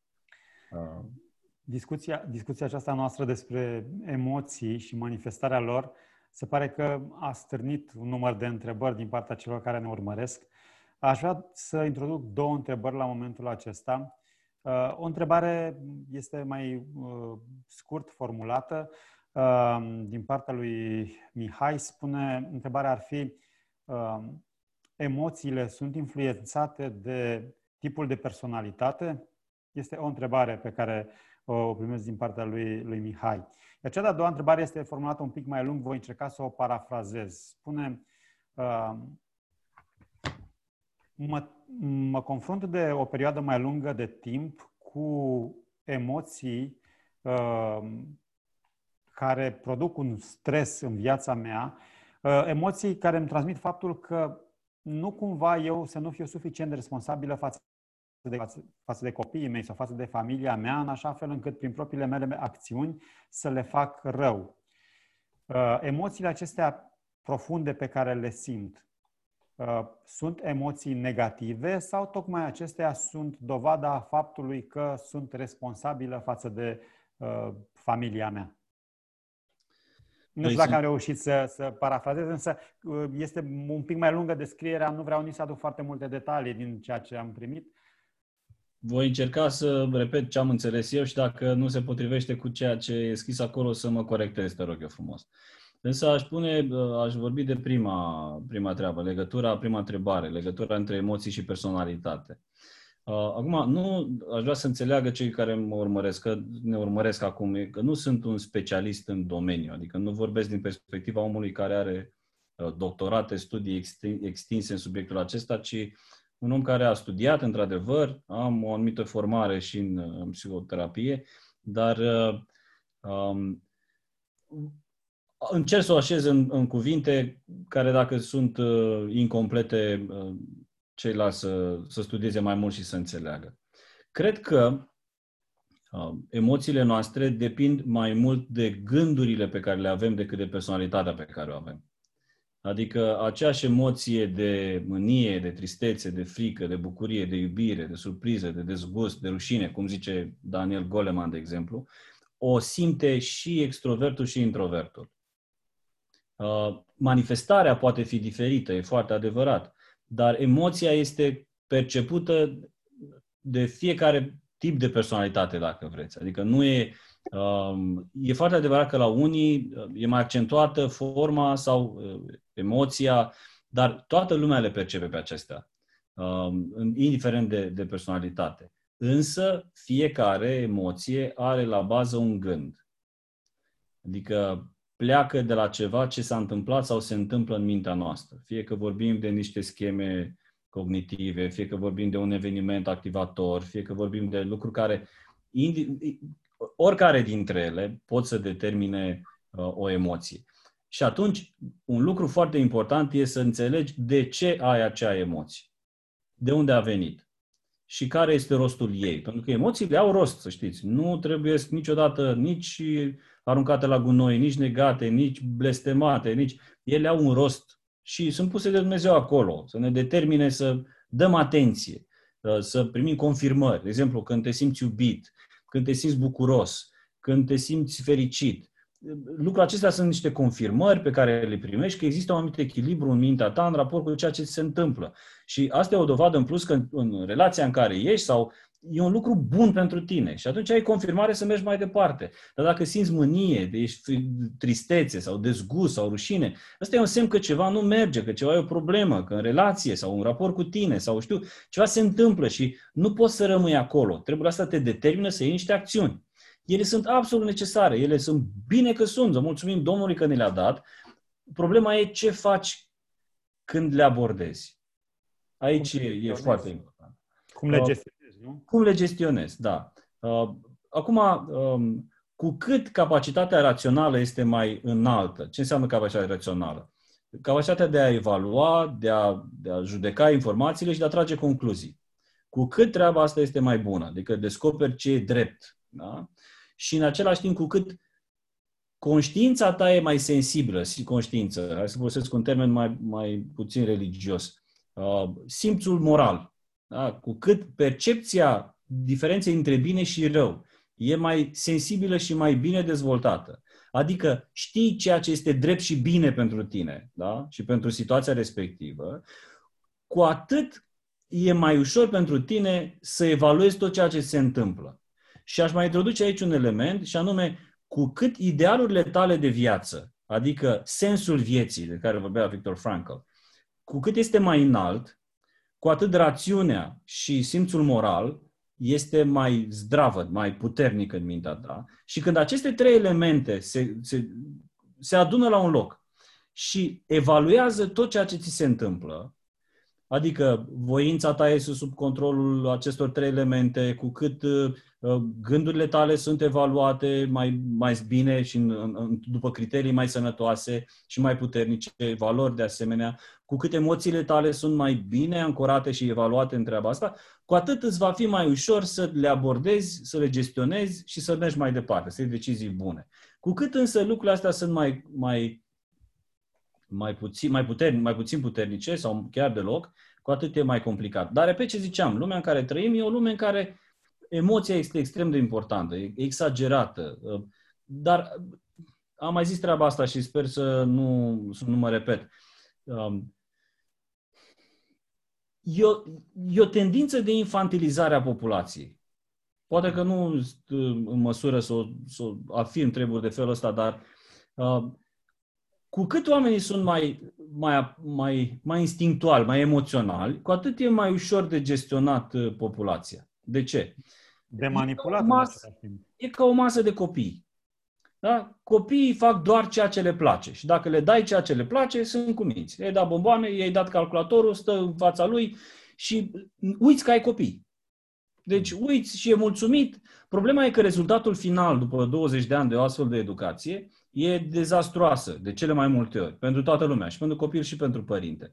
Uh, discuția, discuția aceasta noastră despre emoții și manifestarea lor se pare că a stârnit un număr de întrebări din partea celor care ne urmăresc. Aș vrea să introduc două întrebări la momentul acesta. Uh, o întrebare este mai uh, scurt formulată din partea lui Mihai. Spune, întrebarea ar fi, emoțiile sunt influențate de tipul de personalitate? Este o întrebare pe care o primesc din partea lui, lui Mihai. Iar cea de-a doua întrebare este formulată un pic mai lung, voi încerca să o parafrazez. Spune, uh, mă, mă confrunt de o perioadă mai lungă de timp cu emoții uh, care produc un stres în viața mea, uh, emoții care îmi transmit faptul că nu cumva eu să nu fiu suficient de responsabilă față de, față, față de copiii mei sau față de familia mea, în așa fel încât prin propriile mele acțiuni să le fac rău. Uh, emoțiile acestea profunde pe care le simt, uh, sunt emoții negative sau tocmai acestea sunt dovada faptului că sunt responsabilă față de uh, familia mea? Nu știu dacă am reușit să, să parafrazez, însă este un pic mai lungă descrierea, nu vreau nici să aduc foarte multe detalii din ceea ce am primit, voi încerca să repet ce am înțeles eu și dacă nu se potrivește cu ceea ce e scris acolo, să mă corectez, te rog eu frumos. Însă aș pune, aș vorbi de prima, prima treabă, legătura, prima întrebare, legătura între emoții și personalitate. Acum, nu aș vrea să înțeleagă cei care mă urmăresc, că ne urmăresc acum, că nu sunt un specialist în domeniu, adică nu vorbesc din perspectiva omului care are doctorate, studii extinse în subiectul acesta, ci un om care a studiat, într-adevăr, am o anumită formare și în, în psihoterapie, dar uh, um, încerc să o așez în, în cuvinte care, dacă sunt uh, incomplete, uh, ceilalți să, să studieze mai mult și să înțeleagă. Cred că uh, emoțiile noastre depind mai mult de gândurile pe care le avem decât de personalitatea pe care o avem. Adică aceeași emoție de mânie, de tristețe, de frică, de bucurie, de iubire, de surpriză, de dezgust, de rușine, cum zice Daniel Goleman, de exemplu, o simte și extrovertul și introvertul. Uh, manifestarea poate fi diferită, e foarte adevărat, dar emoția este percepută de fiecare tip de personalitate, dacă vreți. Adică nu e Um, e foarte adevărat că la unii uh, e mai accentuată forma sau uh, emoția, dar toată lumea le percepe pe acestea, um, indiferent de, de personalitate. Însă, fiecare emoție are la bază un gând. Adică pleacă de la ceva ce s-a întâmplat sau se întâmplă în mintea noastră. Fie că vorbim de niște scheme cognitive, fie că vorbim de un eveniment activator, fie că vorbim de lucruri care oricare dintre ele pot să determine uh, o emoție. Și atunci, un lucru foarte important este să înțelegi de ce ai acea emoție. De unde a venit. Și care este rostul ei. Pentru că emoțiile au rost, să știți. Nu trebuie niciodată nici aruncate la gunoi, nici negate, nici blestemate, nici... Ele au un rost și sunt puse de Dumnezeu acolo, să ne determine să dăm atenție, uh, să primim confirmări. De exemplu, când te simți iubit, când te simți bucuros, când te simți fericit. lucrul acestea sunt niște confirmări pe care le primești că există un anumit echilibru în mintea ta în raport cu ceea ce se întâmplă. Și asta e o dovadă în plus că în, în relația în care ești sau e un lucru bun pentru tine și atunci ai confirmare să mergi mai departe. Dar dacă simți mânie, ești tristețe sau dezgust sau rușine, ăsta e un semn că ceva nu merge, că ceva e o problemă, că în relație sau în raport cu tine sau știu, ceva se întâmplă și nu poți să rămâi acolo. Trebuie asta te determină să iei niște acțiuni. Ele sunt absolut necesare, ele sunt bine că sunt, să mulțumim Domnului că ne le-a dat. Problema e ce faci când le abordezi. Aici e, e foarte important. Cum le uh, gestionezi, nu? Cum le gestionezi, da. Uh, acum, um, cu cât capacitatea rațională este mai înaltă, ce înseamnă capacitatea rațională? Capacitatea de a evalua, de a, de a judeca informațiile și de a trage concluzii. Cu cât treaba asta este mai bună, adică descoperi ce e drept, da? și în același timp cu cât conștiința ta e mai sensibilă, și conștiință, hai să folosesc un termen mai, mai puțin religios, uh, simțul moral, da? cu cât percepția diferenței între bine și rău e mai sensibilă și mai bine dezvoltată. Adică știi ceea ce este drept și bine pentru tine da? și pentru situația respectivă, cu atât e mai ușor pentru tine să evaluezi tot ceea ce se întâmplă. Și aș mai introduce aici un element, și anume, cu cât idealurile tale de viață, adică sensul vieții de care vorbea Victor Frankl, cu cât este mai înalt, cu atât rațiunea și simțul moral este mai zdravă, mai puternic în mintea ta. Și când aceste trei elemente se, se, se adună la un loc și evaluează tot ceea ce ți se întâmplă, Adică voința ta este sub controlul acestor trei elemente, cu cât uh, gândurile tale sunt evaluate mai, mai bine și în, în, după criterii mai sănătoase și mai puternice, valori de asemenea, cu cât emoțiile tale sunt mai bine ancorate și evaluate în treaba asta, cu atât îți va fi mai ușor să le abordezi, să le gestionezi și să mergi mai departe, să iei decizii bune. Cu cât însă lucrurile astea sunt mai, mai mai puțin, mai, puterni, mai puțin puternice sau chiar deloc, cu atât e mai complicat. Dar, repet ce ziceam, lumea în care trăim e o lume în care emoția este extrem de importantă, e exagerată. Dar am mai zis treaba asta și sper să nu, să nu mă repet. Um, e o, e o tendință de infantilizare a populației. Poate că nu în măsură să o, să o afirm treburi de felul ăsta, dar uh, cu cât oamenii sunt mai, mai, mai, mai instinctuali, mai emoționali, cu atât e mai ușor de gestionat uh, populația. De ce? De manipulat. E ca, masă, e ca o masă de copii. Da? Copiii fac doar ceea ce le place și dacă le dai ceea ce le place, sunt cuminți. I-ai dat bomboane, i-ai dat calculatorul, stă în fața lui și uiți că ai copii. Deci uiți și e mulțumit. Problema e că rezultatul final, după 20 de ani de o astfel de educație, e dezastroasă de cele mai multe ori, pentru toată lumea, și pentru copil și pentru părinte.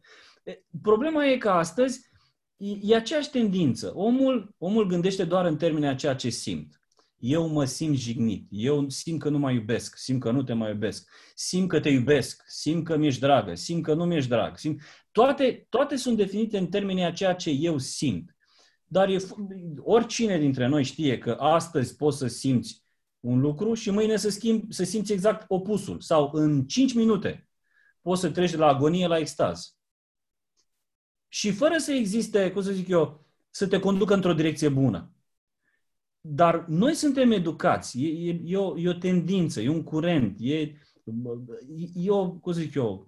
Problema e că astăzi e aceeași tendință. Omul, omul gândește doar în termenii a ceea ce simt. Eu mă simt jignit, eu simt că nu mai iubesc, simt că nu te mai iubesc, simt că te iubesc, simt că mi-ești dragă, simt că nu mi-ești drag. Simt... Toate, toate sunt definite în termenii a ceea ce eu simt. Dar e, oricine dintre noi știe că astăzi poți să simți un lucru și mâine să, schimb, să simți exact opusul. Sau în 5 minute poți să treci de la agonie la extaz. Și fără să existe, cum să zic eu, să te conducă într-o direcție bună. Dar noi suntem educați, e, e, e, o, e o tendință, e un curent, e, e o, cum să zic eu,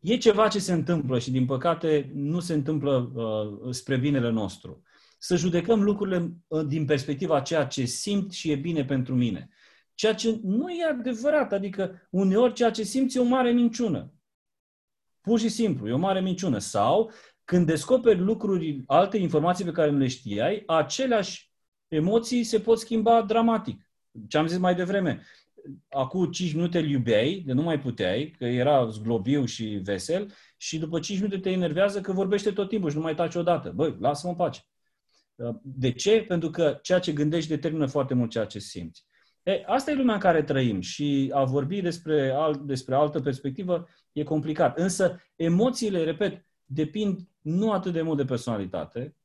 e ceva ce se întâmplă și din păcate nu se întâmplă uh, spre binele nostru să judecăm lucrurile uh, din perspectiva ceea ce simt și e bine pentru mine. Ceea ce nu e adevărat, adică uneori ceea ce simți e o mare minciună. Pur și simplu, e o mare minciună. Sau când descoperi lucruri, alte informații pe care nu le știai, aceleași emoții se pot schimba dramatic. Ce am zis mai devreme, acum 5 minute îl iubeai, de nu mai puteai, că era zglobiu și vesel, și după 5 minute te enervează că vorbește tot timpul și nu mai taci odată. Băi, lasă-mă în pace. Uh, de ce? Pentru că ceea ce gândești determină foarte mult ceea ce simți. E, asta e lumea în care trăim și a vorbi despre, alt, despre altă perspectivă e complicat. Însă emoțiile, repet, depind nu atât de mult de personalitate,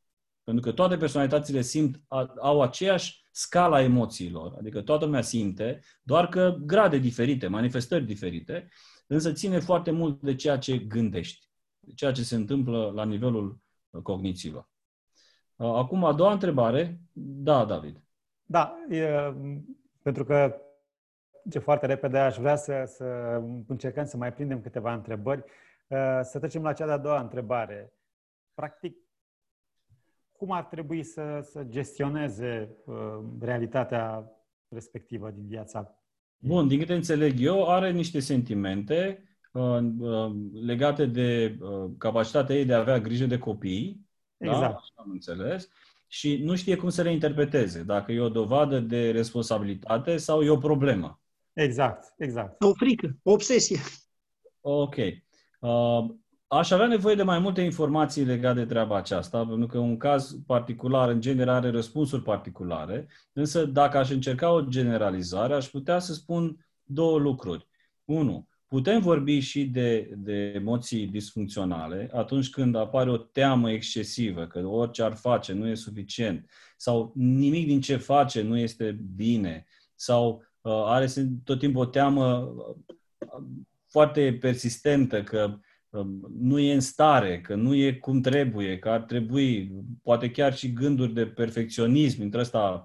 Pentru că toate personalitățile simt, au aceeași scala emoțiilor, adică toată lumea simte, doar că grade diferite, manifestări diferite, însă ține foarte mult de ceea ce gândești, de ceea ce se întâmplă la nivelul cognițiilor. Acum, a doua întrebare. Da, David. Da, e, pentru că ce foarte repede aș vrea să, să încercăm să mai prindem câteva întrebări. Să trecem la cea de-a doua întrebare. Practic, cum ar trebui să, să gestioneze uh, realitatea respectivă din viața? Bun, din câte înțeleg eu, are niște sentimente uh, uh, legate de uh, capacitatea ei de a avea grijă de copii. Da? Exact. Da? Așa am înțeles. Și nu știe cum să le interpreteze, dacă e o dovadă de responsabilitate sau e o problemă. Exact, exact. O frică, o obsesie. Ok. Uh, Aș avea nevoie de mai multe informații legate de treaba aceasta, pentru că un caz particular, în general, are răspunsuri particulare, însă dacă aș încerca o generalizare, aș putea să spun două lucruri. Unu, putem vorbi și de, de emoții disfuncționale atunci când apare o teamă excesivă, că orice ar face nu e suficient, sau nimic din ce face nu este bine, sau uh, are tot timpul o teamă uh, foarte persistentă că nu e în stare, că nu e cum trebuie, că ar trebui, poate chiar și gânduri de perfecționism între ăsta,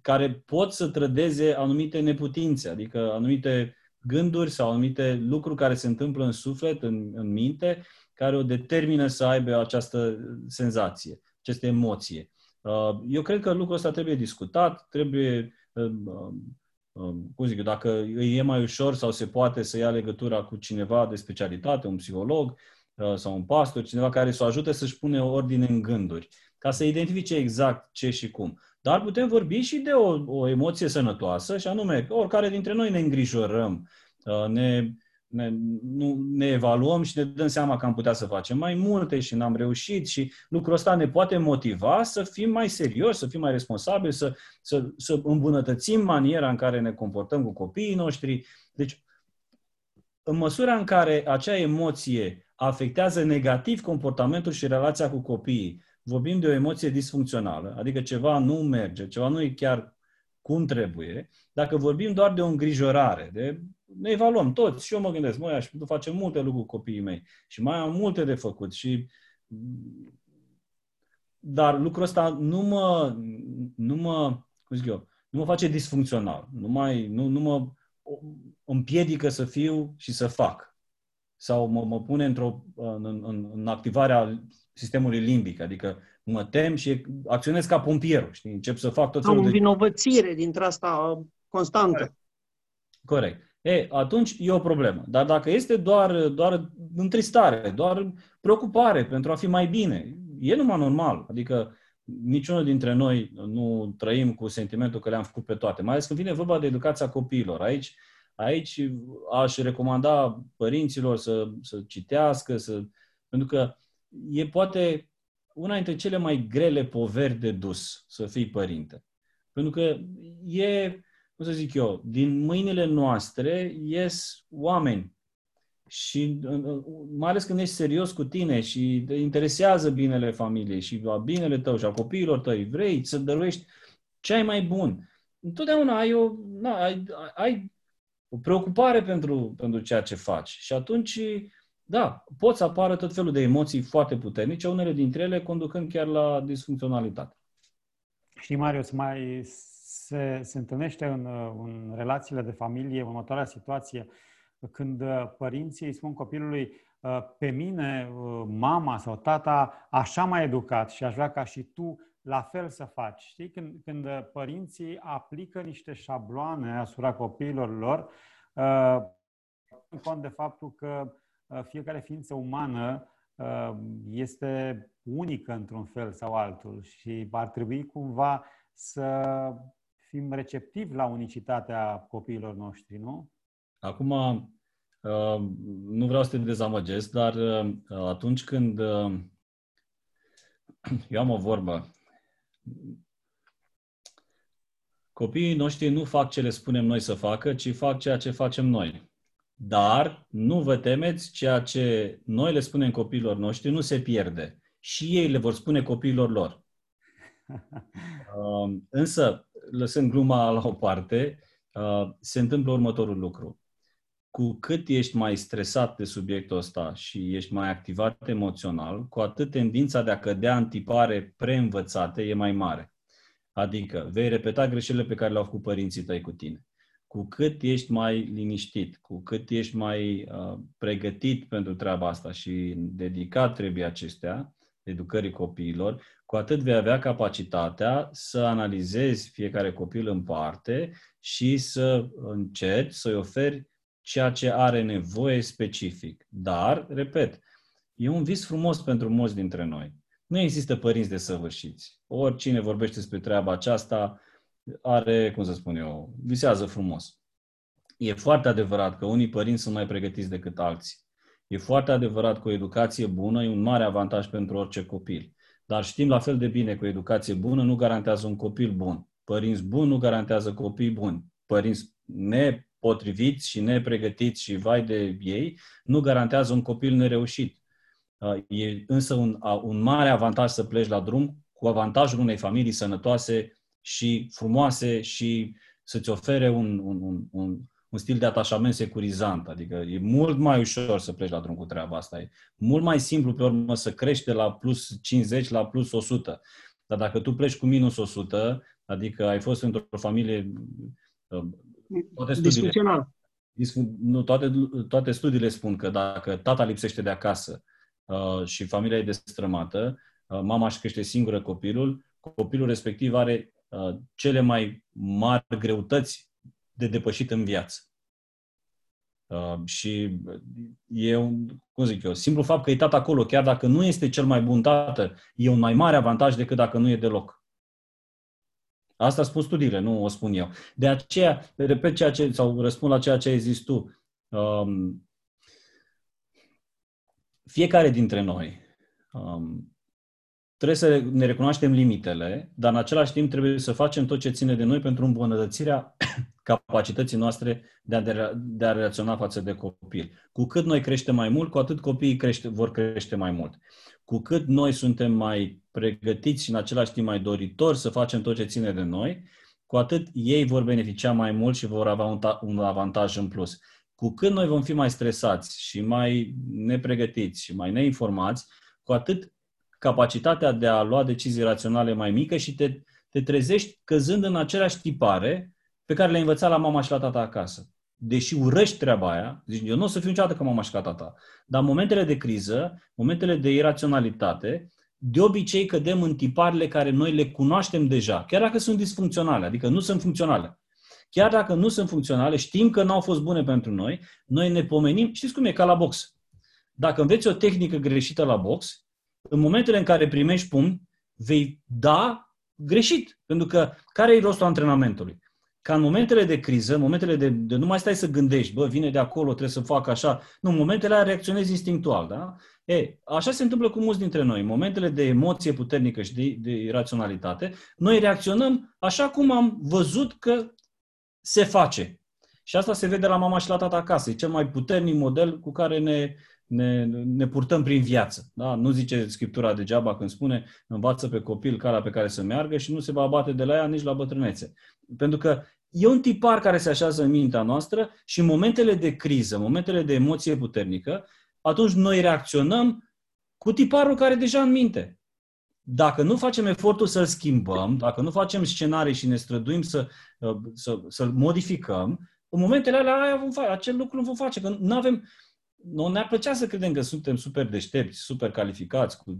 care pot să trădeze anumite neputințe, adică anumite gânduri sau anumite lucruri care se întâmplă în suflet, în, în minte, care o determină să aibă această senzație, această emoție. Uh, eu cred că lucrul ăsta trebuie discutat, trebuie uh, Um, cum zic eu, dacă îi e mai ușor sau se poate să ia legătura cu cineva de specialitate, un psiholog uh, sau un pastor, cineva care să o ajute să-și pune ordine în gânduri, ca să identifice exact ce și cum. Dar putem vorbi și de o, o emoție sănătoasă, și anume, oricare dintre noi ne îngrijorăm, uh, ne ne, nu, ne evaluăm și ne dăm seama că am putea să facem mai multe și n-am reușit și lucrul ăsta ne poate motiva să fim mai serioși, să fim mai responsabili, să, să, să îmbunătățim maniera în care ne comportăm cu copiii noștri. Deci, în măsura în care acea emoție afectează negativ comportamentul și relația cu copiii, vorbim de o emoție disfuncțională, adică ceva nu merge, ceva nu e chiar cum trebuie, dacă vorbim doar de o îngrijorare, de ne evaluăm toți și eu mă gândesc, măi, aș putea face multe lucruri cu copiii mei și mai am multe de făcut și dar lucrul ăsta nu mă, nu mă, cum zic eu, nu mă face disfuncțional, nu, mai, nu, nu mă împiedică să fiu și să fac. Sau mă, mă pune într-o, în, în, în activarea sistemului limbic, adică mă tem și acționez ca pompierul, știi? Încep să fac tot felul de... învinovățire dintre asta constantă. Corect. Corect. E, atunci e o problemă. Dar dacă este doar, doar întristare, doar preocupare pentru a fi mai bine, e numai normal. Adică niciunul dintre noi nu trăim cu sentimentul că le-am făcut pe toate, mai ales când vine vorba de educația copiilor. Aici, aici aș recomanda părinților să, să citească, să, pentru că e poate una dintre cele mai grele poveri de dus să fii părinte. Pentru că e, cum să zic eu, din mâinile noastre ies oameni. Și mai ales când ești serios cu tine și te interesează binele familiei și binele tău și a copiilor tăi, vrei să dăruiești ce ai mai bun. Întotdeauna ai o, na, ai, ai o preocupare pentru, pentru ceea ce faci. Și atunci, da, pot să apară tot felul de emoții foarte puternice, unele dintre ele conducând chiar la disfuncționalitate. Știi, Marius, mai se, se întâlnește în, în relațiile de familie următoarea situație când părinții îi spun copilului pe mine, mama sau tata, așa m-a educat și aș vrea ca și tu la fel să faci. Știi? Când, când părinții aplică niște șabloane asupra copiilor lor, în cont de faptul că fiecare ființă umană este unică într-un fel sau altul și ar trebui cumva să fim receptivi la unicitatea copiilor noștri, nu? Acum, uh, nu vreau să te dezamăgesc, dar uh, atunci când uh, (clears throat) eu am o vorbă, copiii noștri nu fac ce le spunem noi să facă, ci fac ceea ce facem noi. Dar nu vă temeți, ceea ce noi le spunem copiilor noștri nu se pierde. Și ei le vor spune copiilor lor. (laughs) Uh, însă, lăsând gluma la o parte, uh, se întâmplă următorul lucru. Cu cât ești mai stresat de subiectul ăsta și ești mai activat emoțional, cu atât tendința de a cădea în tipare preînvățate e mai mare. Adică vei repeta greșelile pe care le-au făcut părinții tăi cu tine. Cu cât ești mai liniștit, cu cât ești mai uh, pregătit pentru treaba asta și dedicat trebuie acestea, educării copiilor, cu atât vei avea capacitatea să analizezi fiecare copil în parte și să încerci să-i oferi ceea ce are nevoie specific. Dar, repet, e un vis frumos pentru mulți dintre noi. Nu există părinți de săvârșiți. Oricine vorbește despre treaba aceasta are, cum să spun eu, visează frumos. E foarte adevărat că unii părinți sunt mai pregătiți decât alții. E foarte adevărat că o educație bună e un mare avantaj pentru orice copil. Dar știm la fel de bine că o educație bună nu garantează un copil bun. Părinți buni nu garantează copii buni. Părinți nepotriviți și nepregătiți și vai de ei nu garantează un copil nereușit. E însă un, un mare avantaj să pleci la drum cu avantajul unei familii sănătoase și frumoase și să-ți ofere un, un, un, un, un stil de atașament securizant. Adică e mult mai ușor să pleci la drum cu treaba asta. E mult mai simplu, pe urmă, să crești de la plus 50 la plus 100. Dar dacă tu pleci cu minus 100, adică ai fost într-o familie... Uh, toate studiile, nu, toate, toate studiile spun că dacă tata lipsește de acasă uh, și familia e destrămată, uh, mama își crește singură copilul, copilul respectiv are uh, cele mai mari greutăți de depășit în viață. Uh, și e un, cum zic eu, simplu fapt că e tată acolo, chiar dacă nu este cel mai bun tată, e un mai mare avantaj decât dacă nu e deloc. Asta spun studiile, nu o spun eu. De aceea, repet ceea ce, sau răspund la ceea ce ai zis tu. Um, fiecare dintre noi um, trebuie să ne recunoaștem limitele, dar în același timp trebuie să facem tot ce ține de noi pentru îmbunătățirea capacității noastre de a, de a reacționa față de copil. Cu cât noi creștem mai mult, cu atât copiii crește, vor crește mai mult. Cu cât noi suntem mai pregătiți și în același timp mai doritori să facem tot ce ține de noi, cu atât ei vor beneficia mai mult și vor avea un, ta- un avantaj în plus. Cu cât noi vom fi mai stresați și mai nepregătiți și mai neinformați, cu atât capacitatea de a lua decizii raționale mai mică și te, te trezești căzând în aceleași tipare pe care le-ai învățat la mama și la tata acasă. Deși urăști treaba aia, zici, eu nu o să fiu niciodată ca mama și ca tata, dar în momentele de criză, momentele de iraționalitate, de obicei cădem în tiparele care noi le cunoaștem deja, chiar dacă sunt disfuncționale, adică nu sunt funcționale. Chiar dacă nu sunt funcționale, știm că n-au fost bune pentru noi, noi ne pomenim, știți cum e, ca la box. Dacă înveți o tehnică greșită la box, în momentele în care primești pumn, vei da greșit. Pentru că care e rostul antrenamentului? Ca în momentele de criză, în momentele de, de nu mai stai să gândești, bă, vine de acolo, trebuie să fac așa. Nu, în momentele alea reacționezi instinctual, da? E, așa se întâmplă cu mulți dintre noi. În momentele de emoție puternică și de, de iraționalitate, noi reacționăm așa cum am văzut că se face. Și asta se vede la mama și la tata acasă. E cel mai puternic model cu care ne, ne, ne purtăm prin viață. Da? Nu zice Scriptura degeaba când spune învață pe copil calea pe care să meargă și nu se va abate de la ea nici la bătrânețe. Pentru că e un tipar care se așează în mintea noastră și în momentele de criză, în momentele de emoție puternică, atunci noi reacționăm cu tiparul care e deja în minte. Dacă nu facem efortul să-l schimbăm, dacă nu facem scenarii și ne străduim să, să, să-l modificăm, în momentele alea aia vom face, acel lucru nu vom face, că nu avem, nu ne-ar plăcea să credem că suntem super deștepți, super calificați, cu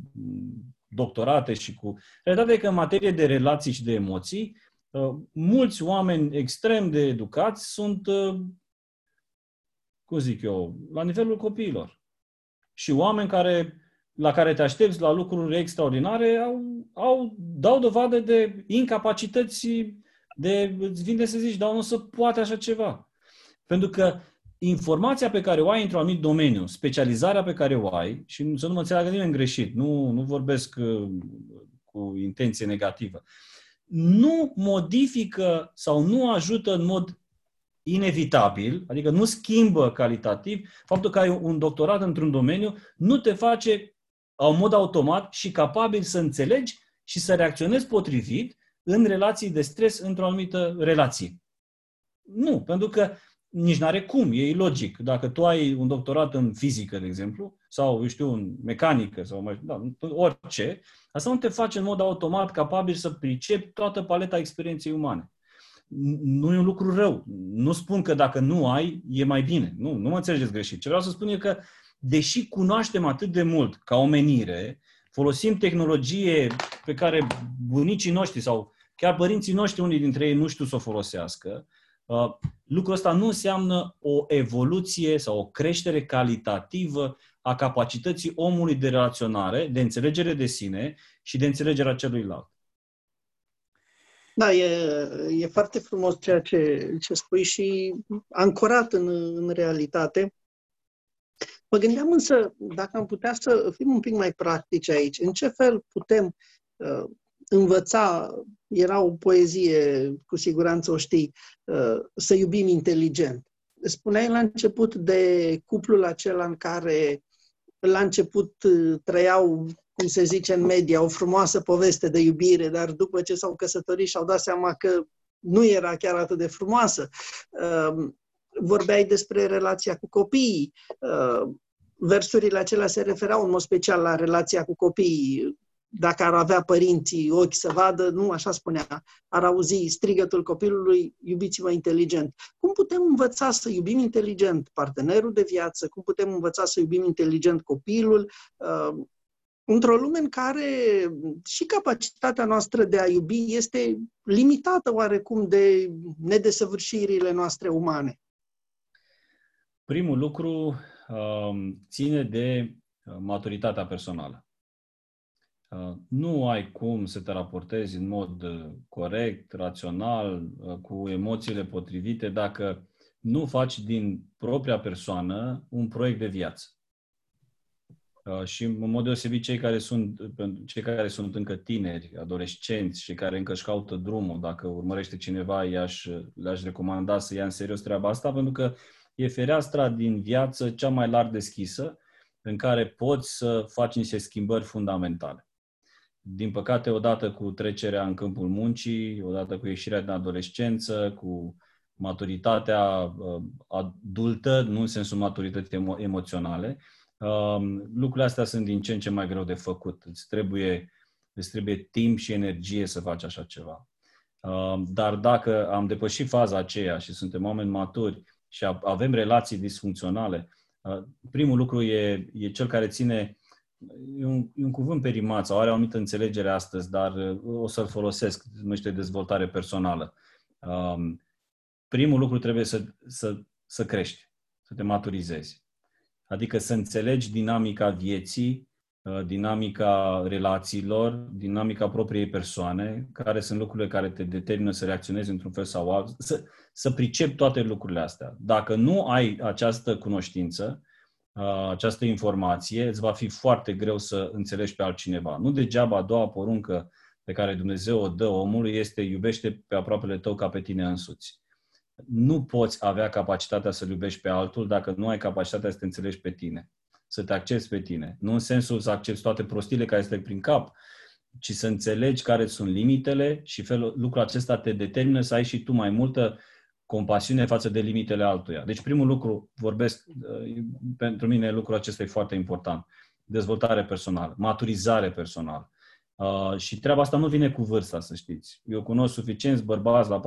doctorate și cu... Realitatea e că în materie de relații și de emoții, uh, mulți oameni extrem de educați sunt, uh, cum zic eu, la nivelul copiilor. Și oameni care, la care te aștepți la lucruri extraordinare au, au, dau dovadă de incapacități de, îți vine să zici, dar nu se poate așa ceva. Pentru că informația pe care o ai într-un anumit domeniu, specializarea pe care o ai, și să nu mă înțeleagă nimeni greșit, nu, nu vorbesc uh, cu intenție negativă, nu modifică sau nu ajută în mod inevitabil, adică nu schimbă calitativ, faptul că ai un doctorat într-un domeniu nu te face în mod automat și capabil să înțelegi și să reacționezi potrivit în relații de stres într-o anumită relație. Nu, pentru că nici n-are cum, e ilogic. Dacă tu ai un doctorat în fizică, de exemplu, sau, eu știu, în mecanică, sau mai, da, orice, asta nu te face în mod automat capabil să pricepi toată paleta experienței umane. Nu e un lucru rău. Nu spun că dacă nu ai, e mai bine. Nu, nu mă înțelegeți greșit. Ce vreau să spun e că, deși cunoaștem atât de mult ca omenire, folosim tehnologie pe care bunicii noștri sau chiar părinții noștri, unii dintre ei, nu știu să o folosească, Uh, lucrul ăsta nu înseamnă o evoluție sau o creștere calitativă a capacității omului de relaționare, de înțelegere de sine și de înțelegerea celuilalt. Da, e, e foarte frumos ceea ce, ce spui și ancorat în, în realitate. Mă gândeam însă dacă am putea să fim un pic mai practici aici. În ce fel putem uh, învăța, era o poezie, cu siguranță o știi, uh, să iubim inteligent. Spuneai la început de cuplul acela în care la început uh, trăiau, cum se zice în media, o frumoasă poveste de iubire, dar după ce s-au căsătorit și-au dat seama că nu era chiar atât de frumoasă. Uh, vorbeai despre relația cu copiii. Versurile acelea se refereau în mod special la relația cu copiii dacă ar avea părinții ochi să vadă, nu așa spunea, ar auzi strigătul copilului, iubiți-mă inteligent. Cum putem învăța să iubim inteligent partenerul de viață? Cum putem învăța să iubim inteligent copilul? Uh, într-o lume în care și capacitatea noastră de a iubi este limitată oarecum de nedesăvârșirile noastre umane. Primul lucru uh, ține de uh, maturitatea personală. Uh, nu ai cum să te raportezi în mod uh, corect, rațional, uh, cu emoțiile potrivite, dacă nu faci din propria persoană un proiect de viață. Și în mod deosebit cei care sunt, cei care sunt încă tineri, adolescenți și care încă își caută drumul, dacă urmărește cineva, i-aș, le-aș recomanda să ia în serios treaba asta, pentru că e fereastra din viață cea mai larg deschisă, în care poți să faci niște schimbări fundamentale. Din păcate, odată cu trecerea în câmpul muncii, odată cu ieșirea din adolescență, cu maturitatea uh, adultă, nu în sensul maturității emo- emoționale, um, lucrurile astea sunt din ce în ce mai greu de făcut. Îți trebuie, îți trebuie timp și energie să faci așa ceva. Um, dar dacă am depășit faza aceea și suntem oameni maturi și avem relații disfuncționale, uh, primul lucru e, e cel care ține e un, e un cuvânt perimat sau are o anumită înțelegere astăzi, dar uh, o să-l folosesc, numește dezvoltare personală. Um, primul lucru trebuie să, să, să crești, să te maturizezi. Adică să înțelegi dinamica vieții, uh, dinamica relațiilor, dinamica propriei persoane, care sunt lucrurile care te determină să reacționezi într-un fel sau altul, să, să pricepi toate lucrurile astea. Dacă nu ai această cunoștință, această informație, îți va fi foarte greu să înțelegi pe altcineva. Nu degeaba a doua poruncă pe care Dumnezeu o dă omului este iubește pe aproapele tău ca pe tine însuți. Nu poți avea capacitatea să iubești pe altul dacă nu ai capacitatea să te înțelegi pe tine, să te accepti pe tine. Nu în sensul să accepti toate prostile care este prin cap, ci să înțelegi care sunt limitele și felul, lucrul acesta te determină să ai și tu mai multă compasiune față de limitele altuia. Deci primul lucru, vorbesc, uh, pentru mine lucrul acesta e foarte important. Dezvoltare personală, maturizare personală. Uh, și treaba asta nu vine cu vârsta, să știți. Eu cunosc suficienți bărbați la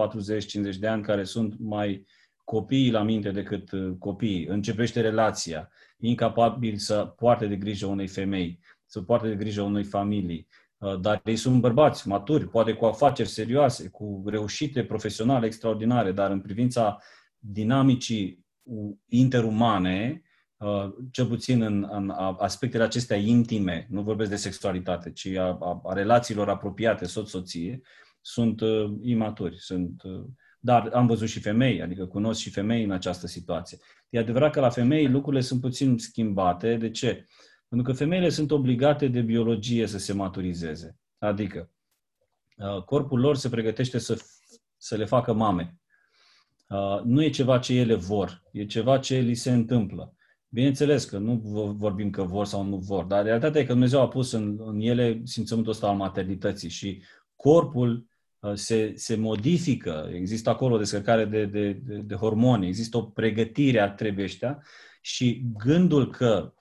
40-50 de ani care sunt mai copii la minte decât uh, copiii. Începește relația, incapabil să poarte de grijă unei femei, să poarte de grijă unei familii, Uh, dar ei sunt bărbați maturi, poate cu afaceri serioase, cu reușite profesionale extraordinare, dar în privința dinamicii interumane, uh, cel puțin în, în aspectele acestea intime, nu vorbesc de sexualitate, ci a, a, a relațiilor apropiate, soț-soție, sunt uh, imaturi. Sunt, uh, dar am văzut și femei, adică cunosc și femei în această situație. E adevărat că la femei lucrurile sunt puțin schimbate. De ce? Uh, pentru că femeile sunt obligate de biologie să se maturizeze. Adică, uh, corpul lor se pregătește să, să le facă mame. Uh, nu e ceva ce ele vor, e ceva ce li se întâmplă. Bineînțeles că nu vorbim că vor sau nu vor, dar realitatea e că Dumnezeu a pus în, în ele simțământul ăsta al maternității și corpul uh, se, se modifică, există acolo o descărcare de, de, de, de hormoni, există o pregătire a trebuieștia și gândul că uh,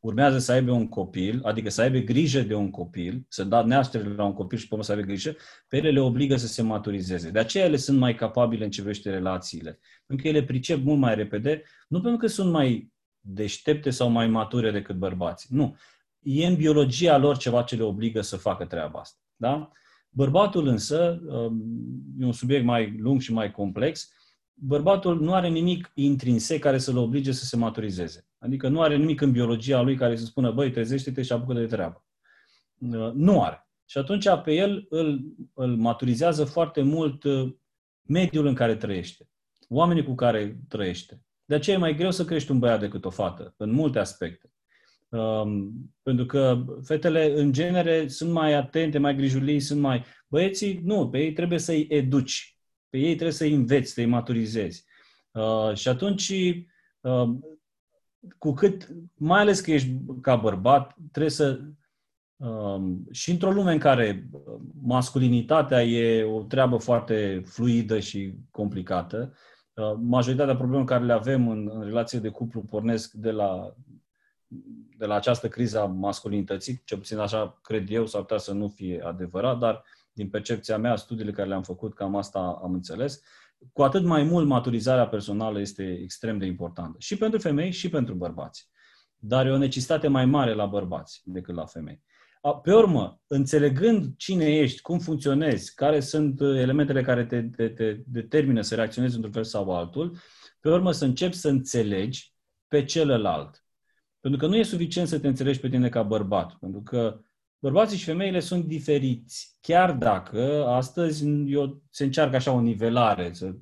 urmează să aibă un copil, adică să aibă grijă de un copil, să da naștere la un copil și pe urmă să aibă grijă, pe ele le obligă să se maturizeze. De aceea ele sunt mai capabile în ce privește relațiile. Pentru că ele pricep mult mai repede, nu pentru că sunt mai deștepte sau mai mature decât bărbații. Nu. E în biologia lor ceva ce le obligă să facă treaba asta. Da? Bărbatul însă, um, e un subiect mai lung și mai complex, bărbatul nu are nimic intrinsec care să-l oblige să se maturizeze. Adică nu are nimic în biologia lui care să spună, băi, trezește-te și apucă de treabă. Uh, nu are. Și atunci pe el îl, îl maturizează foarte mult uh, mediul în care trăiește, oamenii cu care trăiește. De aceea e mai greu să crești un băiat decât o fată, în multe aspecte. Um, pentru că fetele, în genere, sunt mai atente, mai grijuliți, sunt mai... Băieții, nu, pe ei trebuie să-i educi. Pe ei trebuie să-i înveți, să-i maturizezi. Uh, și atunci, uh, cu cât, mai ales că ești ca bărbat, trebuie să... Uh, și într-o lume în care masculinitatea e o treabă foarte fluidă și complicată, uh, majoritatea problemelor care le avem în, în relație de cuplu pornesc de la de la această criză a masculinității, ce puțin așa cred eu, s-ar putea să nu fie adevărat, dar din percepția mea, studiile care le-am făcut, cam asta am înțeles. Cu atât mai mult maturizarea personală este extrem de importantă. Și pentru femei, și pentru bărbați. Dar e o necesitate mai mare la bărbați decât la femei. Pe urmă, înțelegând cine ești, cum funcționezi, care sunt elementele care te, te, te determină să reacționezi într-un fel sau altul, pe urmă să începi să înțelegi pe celălalt. Pentru că nu e suficient să te înțelegi pe tine ca bărbat, pentru că bărbații și femeile sunt diferiți. Chiar dacă astăzi eu, se încearcă așa o nivelare. Să...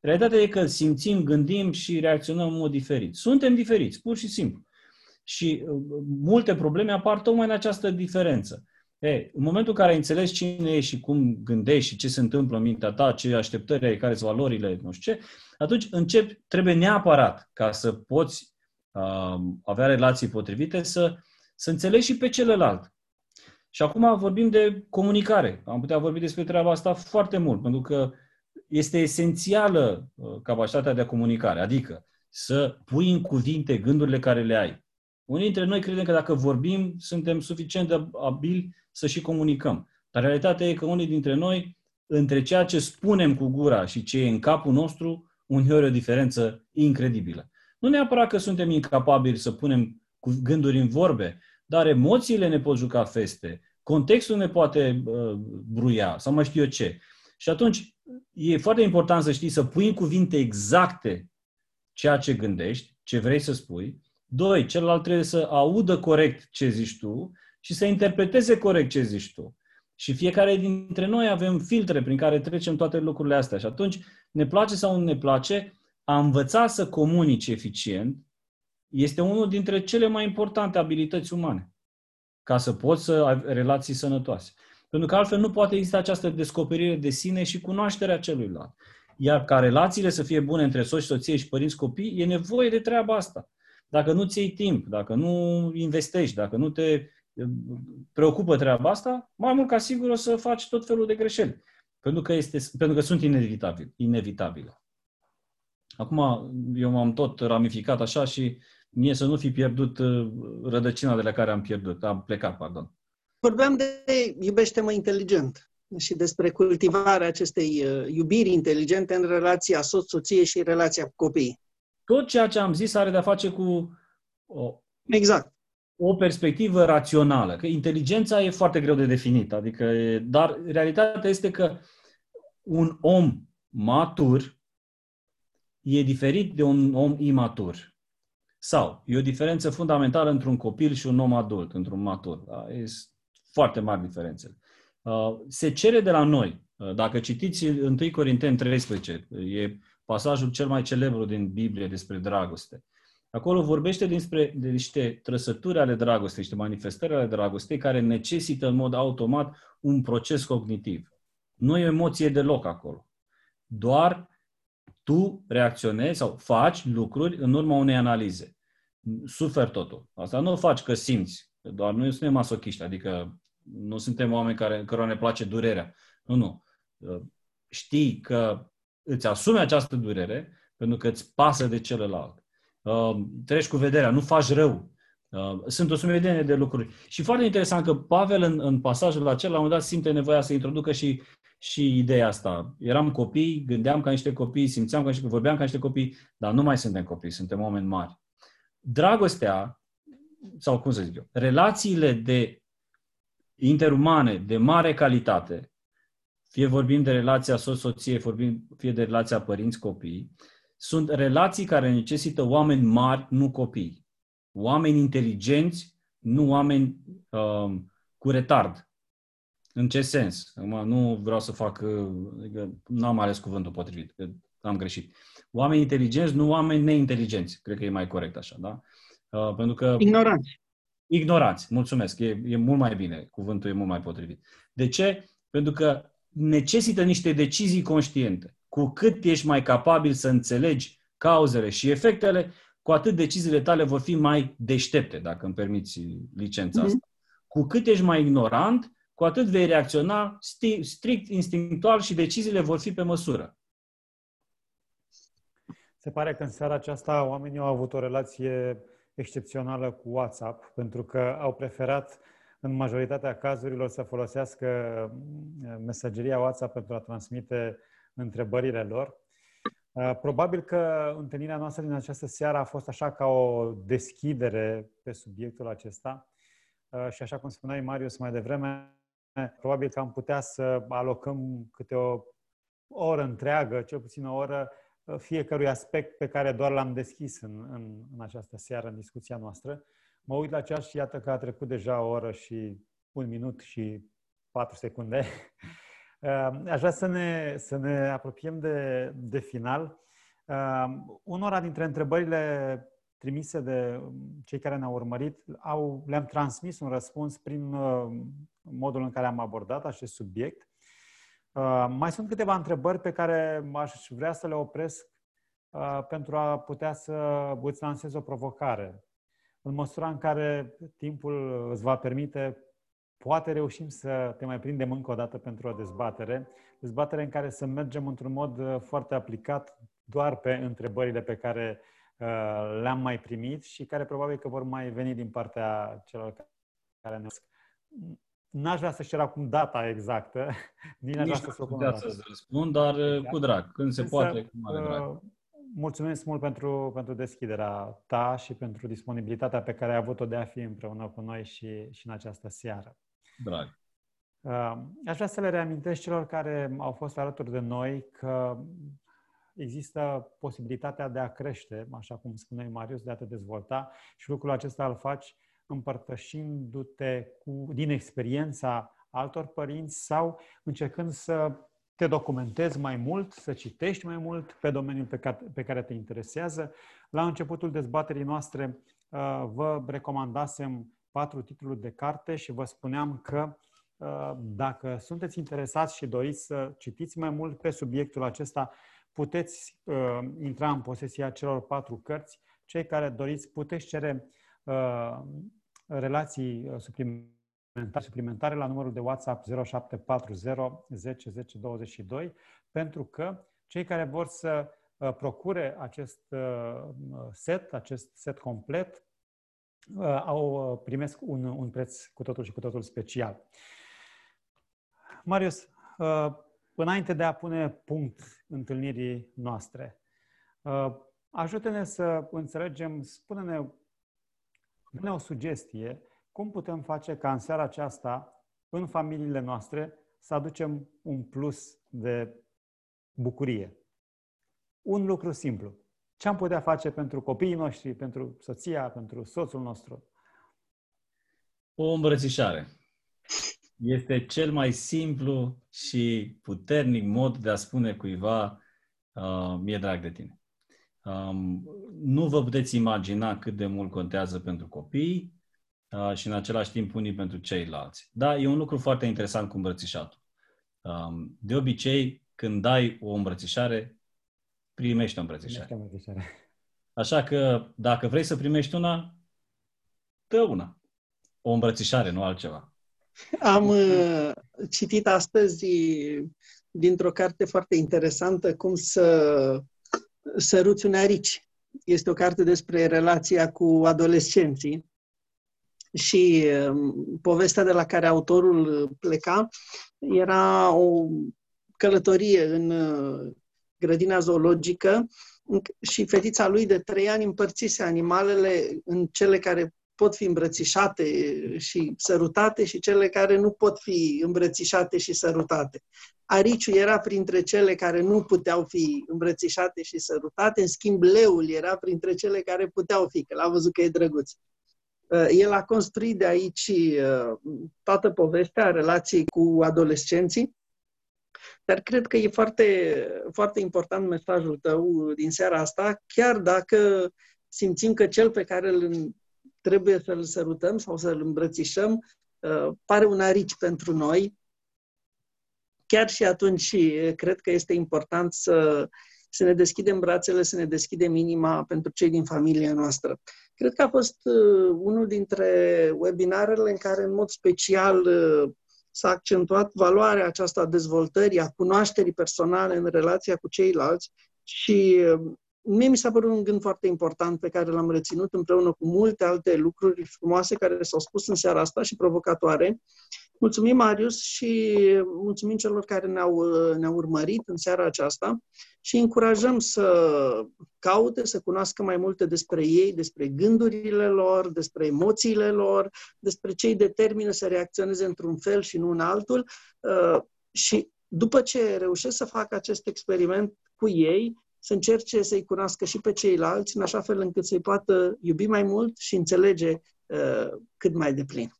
Realitatea e că simțim, gândim și reacționăm în mod diferit. Suntem diferiți, pur și simplu. Și uh, multe probleme apar tocmai în această diferență. E, în momentul în care înțelegi cine ești și cum gândești și ce se întâmplă în mintea ta, ce așteptări ai, care sunt valorile, nu știu ce, atunci începi, trebuie neapărat ca să poți avea relații potrivite, să, să înțelegi și pe celălalt. Și acum vorbim de comunicare. Am putea vorbi despre treaba asta foarte mult, pentru că este esențială uh, capacitatea de comunicare, adică să pui în cuvinte gândurile care le ai. Unii dintre noi credem că dacă vorbim, suntem suficient de abili să și comunicăm. Dar realitatea e că unii dintre noi, între ceea ce spunem cu gura și ce e în capul nostru, uneori o diferență incredibilă. Nu neapărat că suntem incapabili să punem gânduri în vorbe, dar emoțiile ne pot juca feste, contextul ne poate uh, bruia sau mai știu eu ce. Și atunci e foarte important să știi să pui în cuvinte exacte ceea ce gândești, ce vrei să spui. Doi, celălalt trebuie să audă corect ce zici tu și să interpreteze corect ce zici tu. Și fiecare dintre noi avem filtre prin care trecem toate lucrurile astea. Și atunci, ne place sau nu ne place, a învăța să comunici eficient este unul dintre cele mai importante abilități umane ca să poți să ai relații sănătoase. Pentru că altfel nu poate exista această descoperire de sine și cunoașterea celuilalt. Iar ca relațiile să fie bune între soți, soție și părinți copii, e nevoie de treaba asta. Dacă nu ți iei timp, dacă nu investești, dacă nu te eh, preocupă treaba asta, mai mult ca sigur o să faci tot felul de greșeli. Pentru că, este, pentru că sunt inevitabile. inevitabile. Acum eu m-am tot ramificat așa și mie să nu fi pierdut uh, rădăcina de la care am pierdut, am plecat, pardon. Vorbeam de iubește-mă inteligent și despre cultivarea acestei uh, iubiri inteligente în relația soț-soție și relația cu copiii. Tot ceea ce am zis are de-a face cu o, exact. o perspectivă rațională. Că inteligența e foarte greu de definit, adică, dar realitatea este că un om matur e diferit de un om imatur. Sau e o diferență fundamentală între un copil și un om adult, într-un matur. Da? E foarte mari diferențe. Uh, se cere de la noi, uh, dacă citiți 1 Corinteni 13, e pasajul cel mai celebru din Biblie despre dragoste. Acolo vorbește despre de niște trăsături ale dragostei, niște manifestări ale dragostei care necesită în mod automat un proces cognitiv. Nu e emoție deloc acolo. Doar tu reacționezi sau faci lucruri în urma unei analize. Sufer totul. Asta nu o faci că simți. Doar noi suntem masochiști, adică nu suntem oameni care, cărora ne place durerea. Nu, nu. Știi că îți asumi această durere pentru că îți pasă de celălalt. Treci cu vederea, nu faci rău. Sunt o sumedenie de lucruri. Și foarte interesant că Pavel în, în pasajul acela, la un moment dat, simte nevoia să introducă și, și ideea asta. Eram copii, gândeam ca niște copii, simțeam ca niște vorbeam ca niște copii, dar nu mai suntem copii, suntem oameni mari. Dragostea, sau cum să zic eu, relațiile de interumane de mare calitate, fie vorbim de relația soț-soție, fie de relația părinți-copii, sunt relații care necesită oameni mari, nu copii oameni inteligenți, nu oameni uh, cu retard. În ce sens? Acum, nu vreau să fac, uh, adică nu am ales cuvântul potrivit, că am greșit. Oameni inteligenți, nu oameni neinteligenți. Cred că e mai corect așa, da? Uh, pentru că... Ignoranți. Ignoranți, mulțumesc. E, e mult mai bine, cuvântul e mult mai potrivit. De ce? Pentru că necesită niște decizii conștiente. Cu cât ești mai capabil să înțelegi cauzele și efectele, cu atât deciziile tale vor fi mai deștepte, dacă îmi permiți licența mm-hmm. asta. Cu cât ești mai ignorant, cu atât vei reacționa strict instinctual și deciziile vor fi pe măsură. Se pare că în seara aceasta oamenii au avut o relație excepțională cu WhatsApp, pentru că au preferat în majoritatea cazurilor să folosească mesageria WhatsApp pentru a transmite întrebările lor. Uh, probabil că întâlnirea noastră din această seară a fost așa ca o deschidere pe subiectul acesta uh, și așa cum spuneai, Marius, mai devreme, probabil că am putea să alocăm câte o oră întreagă, cel puțin o oră, uh, fiecărui aspect pe care doar l-am deschis în, în, în această seară, în discuția noastră. Mă uit la ceas și iată că a trecut deja o oră și un minut și patru secunde. (laughs) Ehm, aș vrea să ne, să ne apropiem de, de final. Ehm, unora dintre întrebările trimise de cei care ne-au urmărit, au, le-am transmis un răspuns prin uh, modul în care am abordat acest subiect. Ehm, mai sunt câteva întrebări pe care aș vrea să le opresc uh, pentru a putea să îți lansez o provocare. În măsura în care timpul îți va permite, poate reușim să te mai prindem încă o dată pentru o dezbatere, dezbatere în care să mergem într-un mod uh, foarte aplicat doar pe întrebările pe care uh, le-am mai primit și care probabil că vor mai veni din partea celor care ne N-aș vrea să cer acum data exactă. (laughs) Nici n-aș vrea să putea să răspund, dar uh, exact. cu drag. Când se Însă, poate, cu mare drag. Mulțumesc mult pentru, pentru deschiderea ta și pentru disponibilitatea pe care ai avut-o de a fi împreună cu noi și, și în această seară. Drag. Uh, aș vrea să le reamintesc celor care au fost alături de noi că există posibilitatea de a crește, așa cum spuneai Marius, de a te dezvolta și lucrul acesta îl faci împărtășindu-te cu, din experiența altor părinți sau încercând să te documentezi mai mult, să citești mai mult pe domeniul pe care, pe care te interesează. La începutul dezbaterii noastre uh, vă recomandasem patru titluri de carte și vă spuneam că uh, dacă sunteți interesați și doriți să citiți mai mult pe subiectul acesta, puteți uh, intra în posesia celor patru cărți. Cei care doriți puteți cere uh, relații suplimentare, suplimentare la numărul de WhatsApp 0740 10 10 22 pentru că cei care vor să procure acest set, acest set complet, Uh, au, uh, primesc un, un preț cu totul și cu totul special. Marius, uh, înainte de a pune punct întâlnirii noastre, ajută-ne să înțelegem, spune-ne, dă o sugestie, cum putem face ca în seara aceasta, în familiile noastre, să aducem un plus de bucurie. Un lucru simplu. Ce am putea face pentru copiii noștri, pentru soția, pentru soțul nostru? O îmbrățișare. Este cel mai simplu și puternic mod de a spune cuiva uh, mi-e drag de tine. Um, nu vă puteți imagina cât de mult contează pentru copii uh, și în același timp unii pentru ceilalți. Da, e un lucru foarte interesant cu îmbrățișatul. Um, de obicei, când dai o îmbrățișare, primește o îmbrățișare. Primește o îmbrățișare. Așa că dacă vrei să primești una, dă una. O îmbrățișare, nu altceva. Am uh, citit astăzi dintr-o carte foarte interesantă cum să săruți un arici. Este o carte despre relația cu adolescenții și um, povestea de la care autorul pleca era o călătorie în uh, grădina zoologică și fetița lui de trei ani împărțise animalele în cele care pot fi îmbrățișate și sărutate și cele care nu pot fi îmbrățișate și sărutate. Ariciu era printre cele care nu puteau fi îmbrățișate și sărutate, în schimb leul era printre cele care puteau fi, că l-a văzut că e drăguț. Uh, el a construit de aici uh, toată povestea relației cu adolescenții, dar cred că e foarte, foarte important mesajul tău din seara asta, chiar dacă simțim că cel pe care îl trebuie să-l sărutăm sau să-l îmbrățișăm uh, pare un arici pentru noi, chiar și atunci cred că este important să, să ne deschidem brațele, să ne deschidem inima pentru cei din familia noastră. Cred că a fost uh, unul dintre webinarele în care, în mod special, uh, s-a accentuat valoarea aceasta a dezvoltării, a cunoașterii personale în relația cu ceilalți și uh, Mie mi s-a părut un gând foarte important pe care l-am reținut împreună cu multe alte lucruri frumoase care s-au spus în seara asta și provocatoare. Mulțumim, Marius, și mulțumim celor care ne-au, ne-au urmărit în seara aceasta și încurajăm să caute, să cunoască mai multe despre ei, despre gândurile lor, despre emoțiile lor, despre ce îi determină să reacționeze într-un fel și nu în altul. Uh, și după ce reușesc să fac acest experiment cu ei, să încerce să-i cunoască și pe ceilalți, în așa fel încât să-i poată iubi mai mult și înțelege uh, cât mai deplin.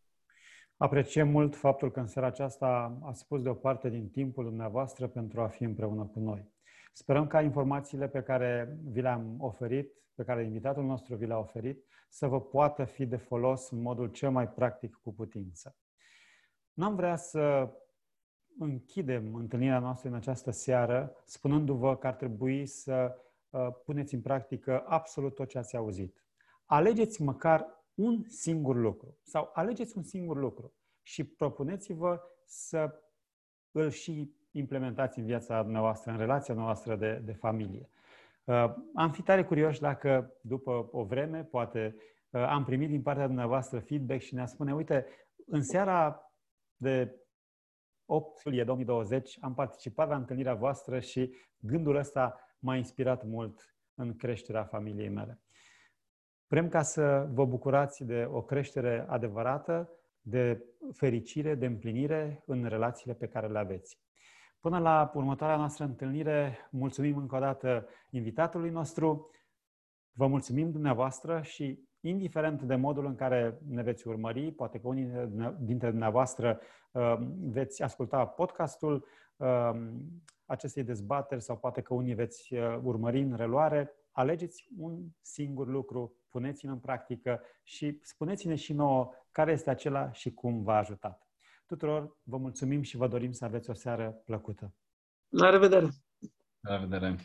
Apreciem mult faptul că în seara aceasta a spus de o parte din timpul dumneavoastră pentru a fi împreună cu noi. Sperăm ca informațiile pe care vi le-am oferit, pe care invitatul nostru vi le-a oferit, să vă poată fi de folos în modul cel mai practic cu putință. N-am vrea să închidem întâlnirea noastră în această seară spunându-vă că ar trebui să uh, puneți în practică absolut tot ce ați auzit. Alegeți măcar un singur lucru sau alegeți un singur lucru și propuneți-vă să îl și implementați în viața noastră, în relația noastră de, de familie. Uh, am fi tare curioși dacă după o vreme, poate uh, am primit din partea dumneavoastră feedback și ne-a spune, uite, în seara de 8 iulie 2020 am participat la întâlnirea voastră și gândul ăsta m-a inspirat mult în creșterea familiei mele. Vrem ca să vă bucurați de o creștere adevărată, de fericire, de împlinire în relațiile pe care le aveți. Până la următoarea noastră întâlnire, mulțumim încă o dată invitatului nostru, vă mulțumim dumneavoastră și indiferent de modul în care ne veți urmări, poate că unii dintre dumneavoastră uh, veți asculta podcastul uh, acestei dezbateri sau poate că unii veți uh, urmări în reluare, alegeți un singur lucru, puneți-l în practică și spuneți-ne și nouă care este acela și cum v-a ajutat. Tuturor vă mulțumim și vă dorim să aveți o seară plăcută. La revedere! La revedere!